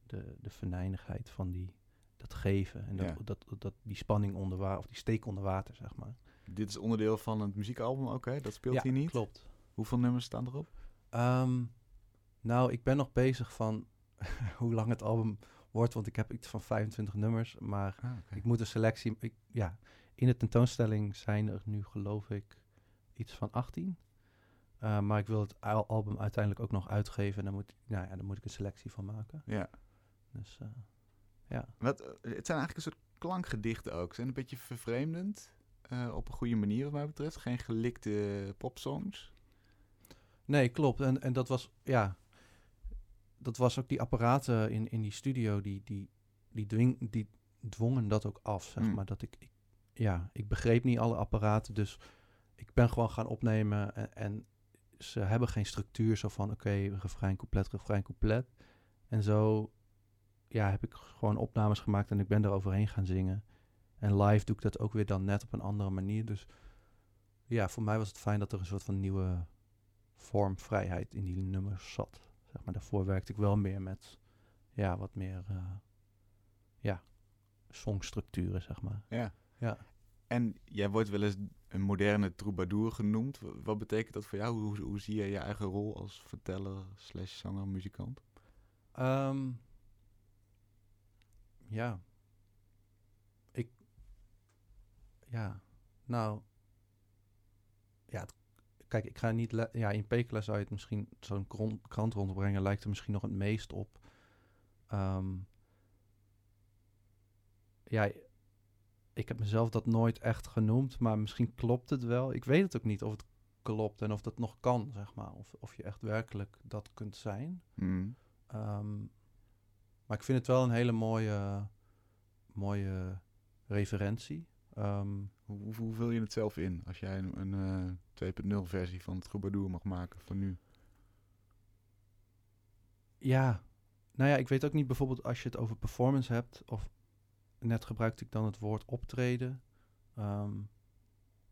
[SPEAKER 3] de, de venijnigheid van die, dat geven. En dat,
[SPEAKER 2] Ja.
[SPEAKER 3] dat, dat, dat, die spanning onder water, of die steek onder water, zeg maar.
[SPEAKER 2] Dit is onderdeel van het muziekalbum ook, hè? Dat speelt
[SPEAKER 3] ja,
[SPEAKER 2] hier niet?
[SPEAKER 3] klopt.
[SPEAKER 2] Hoeveel nummers staan erop?
[SPEAKER 3] Um, nou, ik ben nog bezig van *laughs* hoe lang het album wordt, want ik heb iets van 25 nummers. Maar
[SPEAKER 2] Ah,
[SPEAKER 3] ik moet een selectie... Ik, ja, in de tentoonstelling zijn er nu geloof ik iets van 18. Eh, maar ik wil het al- album uiteindelijk ook nog uitgeven. En dan moet, nou ja, dan moet ik een selectie van maken.
[SPEAKER 2] Ja.
[SPEAKER 3] Dus eh, ja.
[SPEAKER 2] Wat, eh, het zijn eigenlijk een soort klankgedichten ook. Ze zijn een beetje vervreemdend. op een goede manier wat mij betreft. Geen gelikte popsongs.
[SPEAKER 3] Nee, klopt. En, en dat was, ja, dat was ook die apparaten in, in die studio, die, die, die, dwing, die dwongen dat ook af, zeg
[SPEAKER 2] Hmm.
[SPEAKER 3] maar. Dat ik, ik, ja, ik begreep niet alle apparaten, dus ik ben gewoon gaan opnemen en, en ze hebben geen structuur zo van, oké, refrein, couplet, refrein, couplet. En zo, ja, heb ik gewoon opnames gemaakt en ik ben er overheen gaan zingen. En live doe ik dat ook weer dan net op een andere manier. Dus ja, voor mij was het fijn dat er een soort van nieuwe vormvrijheid in die nummers zat. Zeg maar, daarvoor werkte ik wel meer met ja, wat meer eh, ja, songstructuren, zeg maar.
[SPEAKER 2] Ja.
[SPEAKER 3] Ja.
[SPEAKER 2] En jij wordt wel eens een moderne troubadour genoemd. Wat betekent dat voor jou? Hoe, hoe zie je je eigen rol als verteller, slash zanger, muzikant?
[SPEAKER 3] Ehm, ja. Ik. Ja. Nou. Ja. het- kijk, ik ga niet. Ja, in Pekela zou je het misschien. Zo'n krant rondbrengen lijkt er misschien nog het meest op. Ehm, ja. Ik heb mezelf dat nooit echt genoemd, maar misschien klopt het wel. Ik weet het ook niet of het klopt en of dat nog kan, zeg maar. Of, of je echt werkelijk dat kunt zijn.
[SPEAKER 2] Hmm.
[SPEAKER 3] Ehm, maar ik vind het wel een hele mooie, mooie referentie. Ehm,
[SPEAKER 2] Hoe, vul je het zelf in als jij een, een eh, 2.0 versie van het troubadour mag maken van nu?
[SPEAKER 3] ja, nou ja, ik weet ook niet bijvoorbeeld als je het over performance hebt, of net gebruikte ik dan het woord optreden, ehm,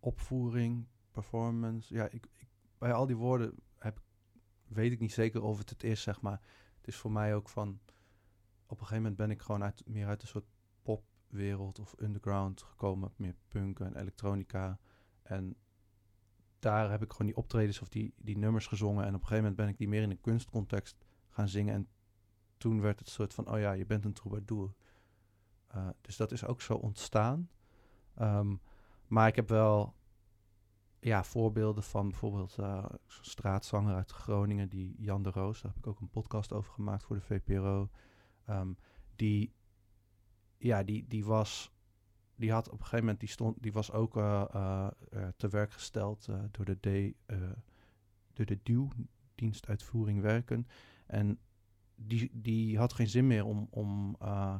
[SPEAKER 3] opvoering, performance. Ja, ik, ik, bij al die woorden heb, weet ik niet zeker of het het is, zeg maar. Het is voor mij ook van, op een gegeven moment ben ik gewoon uit, meer uit een soort popwereld of underground gekomen, meer punk en elektronica. En daar heb ik gewoon die optredens of die, die nummers gezongen. En op een gegeven moment ben ik die meer in een kunstcontext gaan zingen. En toen werd het soort van, oh ja, je bent een troubadour. Eh, dus dat is ook zo ontstaan. Ehm, maar ik heb wel ja, voorbeelden van bijvoorbeeld eh, straatzanger uit Groningen, die Jan de Roos, daar heb ik ook een podcast over gemaakt voor de VPRO. Ehm, die, ja, die, die was, die had op een gegeven moment, die stond, die was ook eh, eh, eh, te werk gesteld eh, door de D, eh, door de DUW, dienstuitvoering werken. En die, die had geen zin meer om, om, eh,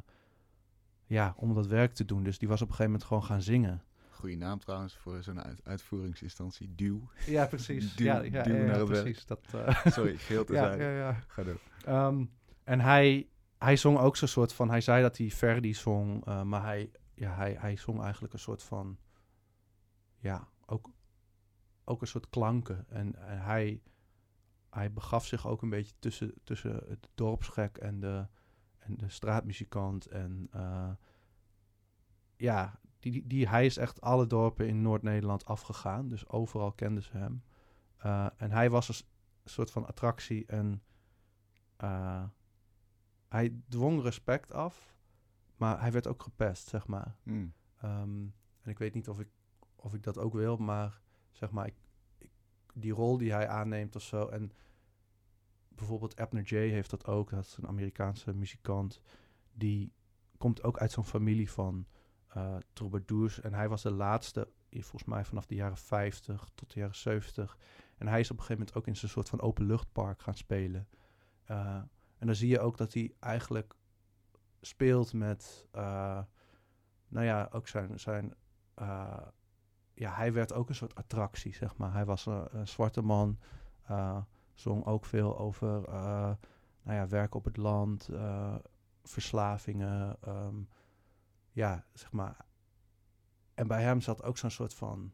[SPEAKER 3] ja, om dat werk te doen. Dus die was op een gegeven moment gewoon gaan zingen.
[SPEAKER 2] Goeie naam trouwens voor zo'n uit- uitvoeringsinstantie. Duw.
[SPEAKER 3] Ja, precies. *laughs*
[SPEAKER 2] Duw-
[SPEAKER 3] ja, ja,
[SPEAKER 2] duw
[SPEAKER 3] ja,
[SPEAKER 2] naar
[SPEAKER 3] ja,
[SPEAKER 2] het werk.
[SPEAKER 3] precies. Dat, eh,
[SPEAKER 2] Sorry, geheel te *laughs*
[SPEAKER 3] ja,
[SPEAKER 2] zijn.
[SPEAKER 3] ja, ja.
[SPEAKER 2] Ga door.
[SPEAKER 3] Ehm, en hij, hij zong ook zo'n soort van... Hij zei dat hij Verdi zong, eh, maar hij, ja, hij, hij zong eigenlijk een soort van... Ja, ook, ook een soort klanken. En, hij, hij begaf zich ook een beetje tussen, tussen het dorpsgek en de, en de straatmuzikant. En eh, ja, die, die, hij is echt alle dorpen in Noord-Nederland afgegaan. Dus overal kenden ze hem. Eh, en hij was een soort van attractie en hij dwong respect af, maar hij werd ook gepest, zeg maar.
[SPEAKER 2] Hmm.
[SPEAKER 3] Ehm, en ik weet niet of ik, of ik dat ook wil, maar zeg maar, ik, ik- die rol die hij aanneemt of zo. En bijvoorbeeld Abner J heeft dat ook, dat is een Amerikaanse muzikant. Die komt ook uit zo'n familie van eh troubadours. En hij was de laatste, volgens mij vanaf de jaren 50 tot de jaren 70. En hij is op een gegeven moment ook in zo'n soort van openluchtpark gaan spelen. Eh, en dan zie je ook dat hij eigenlijk speelt met, eh, nou ja, ook zijn, zijn eh, ja, hij werd ook een soort attractie, zeg maar. Hij was een, zwarte man, eh, zong ook veel over, nou ja, werk op het land, verslavingen, ehm, ja, zeg maar. En bij hem zat ook zo'n soort van,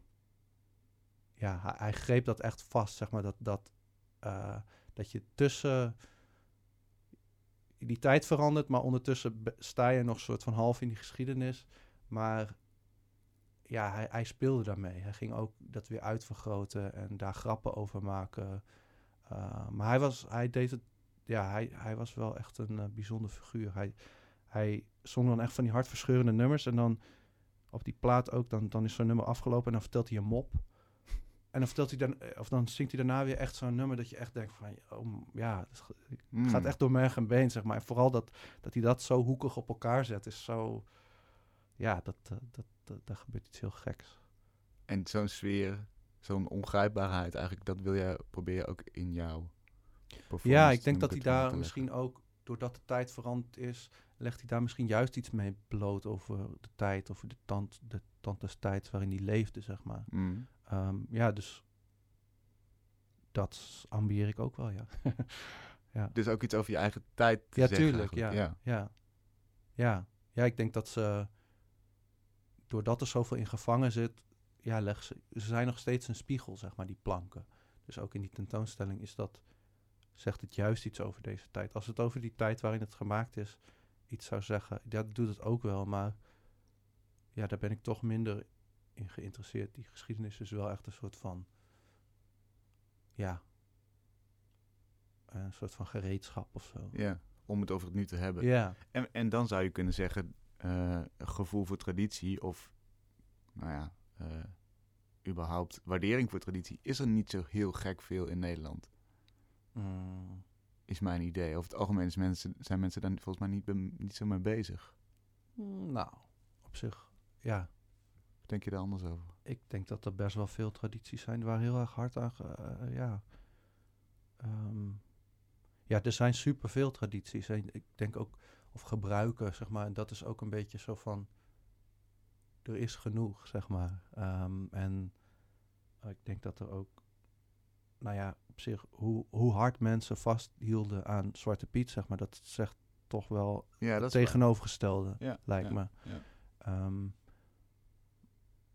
[SPEAKER 3] ja, hij, hij greep dat echt vast, zeg maar, dat, dat, dat je tussen die tijd verandert, maar ondertussen sta je nog soort van half in die geschiedenis. Maar ja, hij, hij speelde daarmee. Hij ging ook dat weer uitvergroten en daar grappen over maken. Uh, maar hij was, hij deed het, ja, hij, hij was wel echt een uh, bijzonder figuur. Hij, hij zong dan echt van die hartverscheurende nummers. En dan op die plaat ook, dan, dan is zo'n nummer afgelopen en dan vertelt hij een mop. En dan, vertelt hij dan, eh, of dan zingt hij daarna weer echt zo'n nummer dat je echt denkt van, oh, ja, het
[SPEAKER 2] Hmm.
[SPEAKER 3] gaat echt door merg en been, zeg maar. En vooral dat, dat hij dat zo hoekig op elkaar zet, is zo, ja, dat, eh, dat, dat, daar gebeurt iets heel geks.
[SPEAKER 2] En zo'n sfeer, zo'n ongrijpbaarheid, eigenlijk, dat wil je, probeer je ook in jouw
[SPEAKER 3] Ja, ik denk dat hij daar misschien ook, doordat de tijd veranderd is, legt hij daar misschien juist iets mee bloot over de tijd, over de tand, de tand des tijds waarin hij leefde, zeg maar.
[SPEAKER 2] Mm.
[SPEAKER 3] Ehm, ja, dus dat ambieer ik ook wel, *laughs* ja.
[SPEAKER 2] Dus ook iets over je eigen tijd te
[SPEAKER 3] Ja,
[SPEAKER 2] zeggen
[SPEAKER 3] tuurlijk, ja.
[SPEAKER 2] eigenlijk.
[SPEAKER 3] Ja. ja. Ja, ik denk dat ze, doordat er zoveel in gevangen zit, ja, leg ze, ze zijn nog steeds een spiegel, zeg maar, die planken. Dus ook in die tentoonstelling is dat, zegt het juist iets over deze tijd. Als het over die tijd waarin het gemaakt is iets zou zeggen, ja, dat doet het ook wel, maar ja, daar ben ik toch minder in geïnteresseerd. Die geschiedenis is wel echt een soort van, ja, een soort van gereedschap of zo.
[SPEAKER 2] Ja, om het over het nu te hebben.
[SPEAKER 3] Ja,
[SPEAKER 2] En, en dan zou je kunnen zeggen, eh, gevoel voor traditie of, nou ja, eh, überhaupt waardering voor traditie, is er niet zo heel gek veel in Nederland,
[SPEAKER 3] Mm,
[SPEAKER 2] is mijn idee. Over het algemeen mensen, zijn mensen daar volgens mij niet, niet zo mee bezig.
[SPEAKER 3] mm, nou, op zich, ja.
[SPEAKER 2] Denk je daar anders over?
[SPEAKER 3] Ik denk dat er best wel veel tradities zijn waar heel erg hard aan, ge- eh, ja. Ehm, ja, er zijn superveel tradities. En ik denk ook, of gebruiken, zeg maar. En dat is ook een beetje zo van, er is genoeg, zeg maar. Ehm, en eh, ik denk dat er ook, nou ja, op zich, hoe, hoe hard mensen vasthielden aan Zwarte Piet, zeg maar. Dat zegt toch wel
[SPEAKER 2] Ja, dat
[SPEAKER 3] tegenovergestelde,
[SPEAKER 2] ja,
[SPEAKER 3] lijkt
[SPEAKER 2] ja,
[SPEAKER 3] me.
[SPEAKER 2] ja.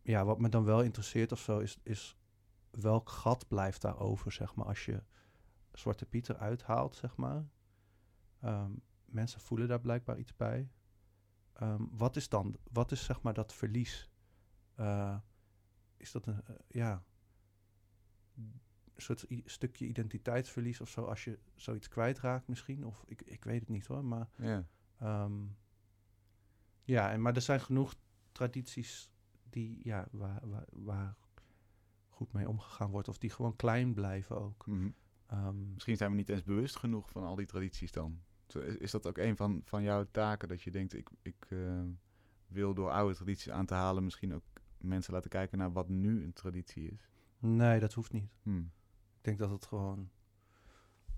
[SPEAKER 3] Ja, wat me dan wel interesseert of zo is, is welk gat blijft daar over, zeg maar, als je Zwarte Piet eruit haalt, zeg maar. Ehm, mensen voelen daar blijkbaar iets bij. Ehm, wat is dan, wat is zeg maar dat verlies? Eh, is dat een, eh, ja, een soort stukje identiteitsverlies of zo, als je zoiets kwijtraakt misschien? Of ik, ik weet het niet hoor, maar
[SPEAKER 2] Ja.
[SPEAKER 3] Ehm, ja, en, maar er zijn genoeg tradities die, ja, waar, waar, waar goed mee omgegaan wordt. Of die gewoon klein blijven ook.
[SPEAKER 2] Mhm.
[SPEAKER 3] Ehm,
[SPEAKER 2] Misschien zijn we niet eens bewust genoeg van al die tradities dan. Is is dat ook een van, van jouw taken? Dat je denkt, ik, ik eh, wil door oude tradities aan te halen... misschien ook mensen laten kijken naar wat nu een traditie is?
[SPEAKER 3] nee, dat hoeft niet.
[SPEAKER 2] Hm.
[SPEAKER 3] Ik denk dat het gewoon...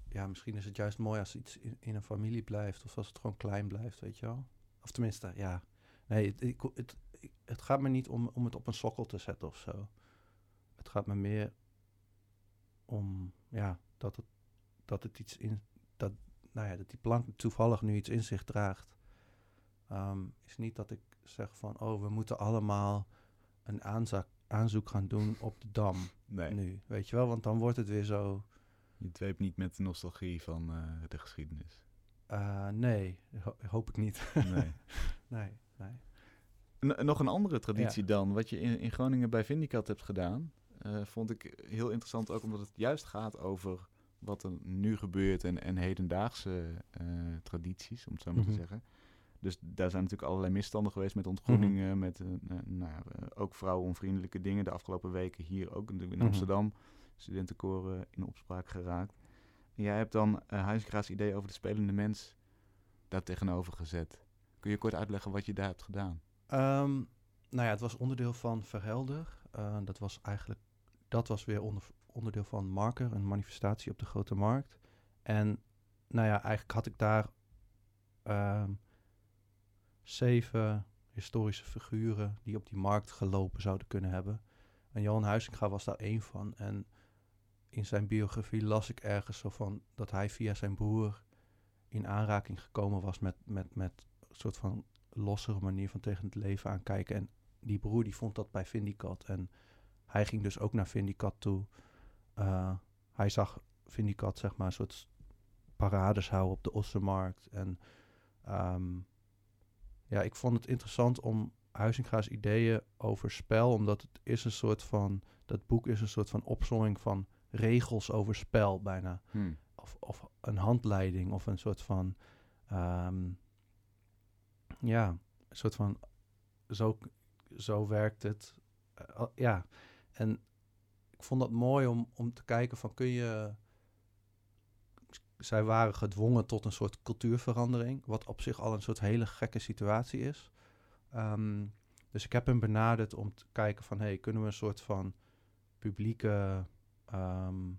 [SPEAKER 3] Ja, misschien is het juist mooi als iets in, in een familie blijft. Of als het gewoon klein blijft, weet je wel. Of tenminste, ja. Nee, het, ik, het, ik- het gaat me niet om, om het op een sokkel te zetten of zo. Het gaat me meer om, ja, dat het, dat het iets in... Dat, nou ja, dat die plank toevallig nu iets in zich draagt. Ehm, is niet dat ik zeg van, oh, we moeten allemaal een aanzoek gaan doen op de Dam
[SPEAKER 2] Nee,
[SPEAKER 3] nu, weet je wel? Want dan wordt het weer zo...
[SPEAKER 2] je dweept niet met de nostalgie van eh, de geschiedenis.
[SPEAKER 3] eh, nee, ho- hoop ik niet.
[SPEAKER 2] Nee. *laughs*
[SPEAKER 3] nee, nee.
[SPEAKER 2] Nog een andere traditie dan, wat je in, in Groningen bij Vindicat hebt gedaan, eh, vond ik heel interessant ook omdat het juist gaat over wat er nu gebeurt en, en hedendaagse eh, tradities, om het zo maar
[SPEAKER 3] Mhm.
[SPEAKER 2] te zeggen. Dus daar zijn natuurlijk allerlei misstanden geweest met ontgroening,
[SPEAKER 3] Mhm.
[SPEAKER 2] met eh, nou, ook vrouwenonvriendelijke dingen. De afgelopen weken hier ook natuurlijk in
[SPEAKER 3] Mhm.
[SPEAKER 2] Amsterdam, studentenkoren in opspraak geraakt. En jij hebt dan Huizingra's idee over de spelende mens daar tegenover gezet. Kun je kort uitleggen wat je daar hebt gedaan?
[SPEAKER 3] Ehm, nou ja, het was onderdeel van Verhelder. Eh, dat was eigenlijk, dat was weer onder, onderdeel van Marker, een manifestatie op de Grote Markt. En nou ja, eigenlijk had ik daar ehm, zeven historische figuren die op die markt gelopen zouden kunnen hebben. En Johan Huizinga was daar één van. En in zijn biografie las ik ergens zo van dat hij via zijn broer in aanraking gekomen was met, met, met een soort van lossere manier van tegen het leven aankijken. En die broer die vond dat bij Vindicat. En hij ging dus ook naar Vindicat toe. Uh, hij zag Vindicat zeg maar een soort parades houden op de Ossenmarkt. En um, ja, ik vond het interessant om Huizinga's ideeën over spel, omdat het is een soort van, dat boek is een soort van opzomming van regels over spel bijna.
[SPEAKER 2] Hmm.
[SPEAKER 3] Of, of een handleiding of een soort van, um, ja, een soort van, zo, zo werkt het. Eh, ja, en ik vond dat mooi om, om te kijken van, kun je... Zij waren gedwongen tot een soort cultuurverandering, wat op zich al een soort hele gekke situatie is. Ehm, dus ik heb hem benaderd om te kijken van, hey, kunnen we een soort van publieke... ehm,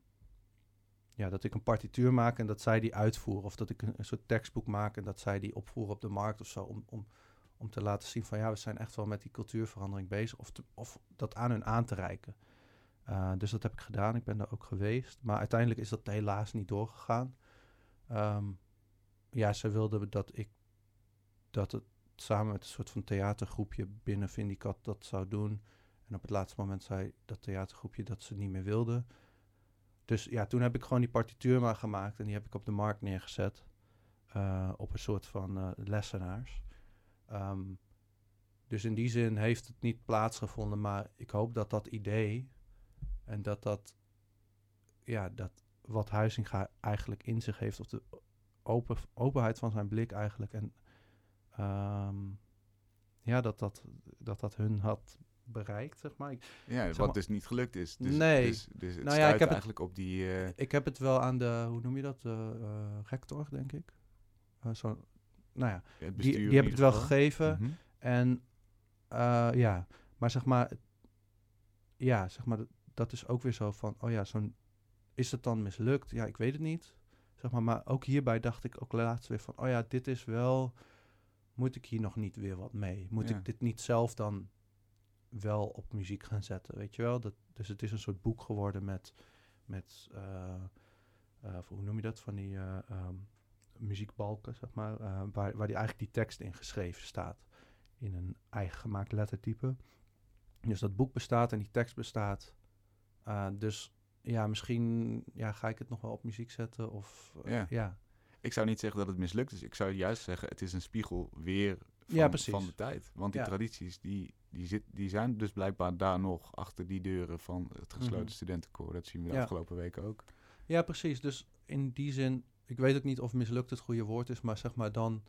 [SPEAKER 3] ja, dat ik een partituur maak en dat zij die uitvoeren. Of dat ik een, soort tekstboek maak en dat zij die opvoeren op de markt of zo. Om, om, om te laten zien van ja, we zijn echt wel met die cultuurverandering bezig. Of, te- of dat aan hun aan te reiken. Eh, dus dat heb ik gedaan. Ik ben daar ook geweest. Maar uiteindelijk is dat helaas niet doorgegaan. Ehm, ja, ze wilden dat ik dat het samen met een soort van theatergroepje binnen Vindicat dat zou doen. En op het laatste moment zei dat theatergroepje dat ze niet meer wilden. Dus ja, toen heb ik gewoon die partituur maar gemaakt en die heb ik op de markt neergezet. eh, op een soort van eh, lessenaars. Ehm, dus in die zin heeft het niet plaatsgevonden, maar ik hoop dat dat idee en dat dat, ja, dat wat Huizinga eigenlijk in zich heeft, of de open, openheid van zijn blik eigenlijk, en ehm, ja, dat dat, dat dat hun had bereikt, zeg maar. Ik,
[SPEAKER 2] Ja, wat
[SPEAKER 3] maar-
[SPEAKER 2] dus niet gelukt is. Dus,
[SPEAKER 3] Nee.
[SPEAKER 2] Dus, dus het
[SPEAKER 3] Nou ja, ik heb het-
[SPEAKER 2] eigenlijk op die... eh,
[SPEAKER 3] Ik heb het wel aan de, hoe noem je dat, eh, eh, rector, denk ik. Zo, nou ja,
[SPEAKER 2] het
[SPEAKER 3] die, die heb ik het wel gegeven.
[SPEAKER 2] Mhm.
[SPEAKER 3] En ja, maar zeg maar, het- ja, zeg maar, dat- dat is ook weer zo van, oh ja, zo'n, is het dan mislukt? Ja, ik weet het niet. Zeg maar, maar ook hierbij dacht ik ook laatst weer van, oh ja, dit is wel, moet ik hier nog niet weer wat mee? Moet
[SPEAKER 2] Ja.
[SPEAKER 3] ik dit niet zelf dan wel op muziek gaan zetten, weet je wel? Dat, dus het is een soort boek geworden met, met eh, eh, hoe noem je dat, van die eh, ehm, muziekbalken, zeg maar, waar, waar die eigenlijk die tekst in geschreven staat in een eigen gemaakt lettertype. Dus dat boek bestaat en die tekst bestaat. Dus ja, misschien ja, ga ik het nog wel op muziek zetten. Of
[SPEAKER 2] Ja.
[SPEAKER 3] ja.
[SPEAKER 2] Ik zou niet zeggen dat het mislukt is. Ik zou juist zeggen, het is een spiegel weer van,
[SPEAKER 3] Ja, precies.
[SPEAKER 2] van de tijd. Want die
[SPEAKER 3] Ja.
[SPEAKER 2] tradities, die, die, zit, die zijn dus blijkbaar daar nog achter die deuren van het gesloten
[SPEAKER 3] Mhm.
[SPEAKER 2] studentenkoor. Dat zien we de
[SPEAKER 3] Ja.
[SPEAKER 2] afgelopen weken ook.
[SPEAKER 3] ja, precies. Dus in die zin, ik weet ook niet of mislukt het goede woord is, maar zeg maar dan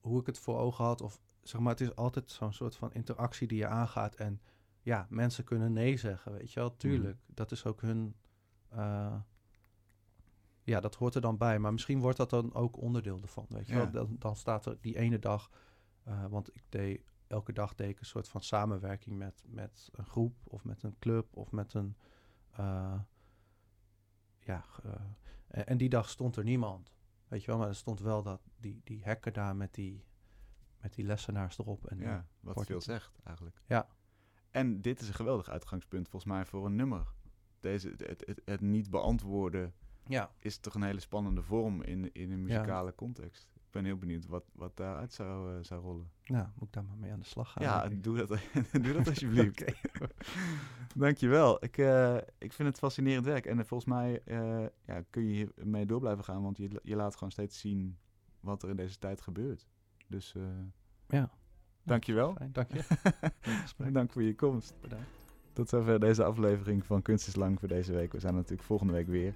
[SPEAKER 3] hoe ik het voor ogen had. Of zeg maar, het is altijd zo'n soort van interactie die je aangaat. En ja, mensen kunnen nee zeggen, weet je wel. Tuurlijk, dat is ook hun... uh, ja, dat hoort er dan bij. Maar misschien wordt dat dan ook onderdeel ervan, weet je
[SPEAKER 2] Ja.
[SPEAKER 3] wel. Dan, dan staat er die ene dag... Uh, want ik deed... Elke dag deed ik een soort van samenwerking met, met een groep... of met een club of met een... Uh, ja, en, en die dag stond er niemand. Weet je wel, maar er stond wel dat, die, die hekken daar met die, met die lessenaars erop. En
[SPEAKER 2] ja, wat veel
[SPEAKER 3] het-
[SPEAKER 2] zegt eigenlijk.
[SPEAKER 3] Ja.
[SPEAKER 2] En dit is een geweldig uitgangspunt volgens mij voor een nummer. Deze, het, het, het niet beantwoorden
[SPEAKER 3] Ja,
[SPEAKER 2] is toch een hele spannende vorm in, in een muzikale context. Ben heel benieuwd wat, wat daaruit zou, eh, zou rollen.
[SPEAKER 3] nou, moet ik daar maar mee aan de slag gaan.
[SPEAKER 2] ja, doe dat, *laughs* *laughs* doe dat alsjeblieft.
[SPEAKER 3] Oké. *laughs*
[SPEAKER 2] Dankjewel. Ik, eh, ik vind het fascinerend werk. En eh, volgens mij ja, kun je hiermee door blijven gaan. Want je, je laat gewoon steeds zien wat er in deze tijd gebeurt. Dus
[SPEAKER 3] Ja.
[SPEAKER 2] dankjewel.
[SPEAKER 3] Fijn, dank je.
[SPEAKER 2] Dank voor je komst.
[SPEAKER 3] Bedankt.
[SPEAKER 2] Tot zover deze aflevering van Kunst is Lang voor deze week. We zijn natuurlijk volgende week weer.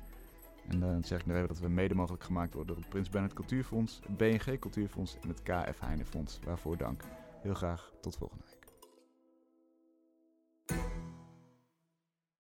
[SPEAKER 2] En dan zeg ik nog even dat we mede mogelijk gemaakt worden door het Prins Bernhard Cultuurfonds, het BNG Cultuurfonds en het KF Heine Fonds. Waarvoor dank. Heel graag tot volgende week.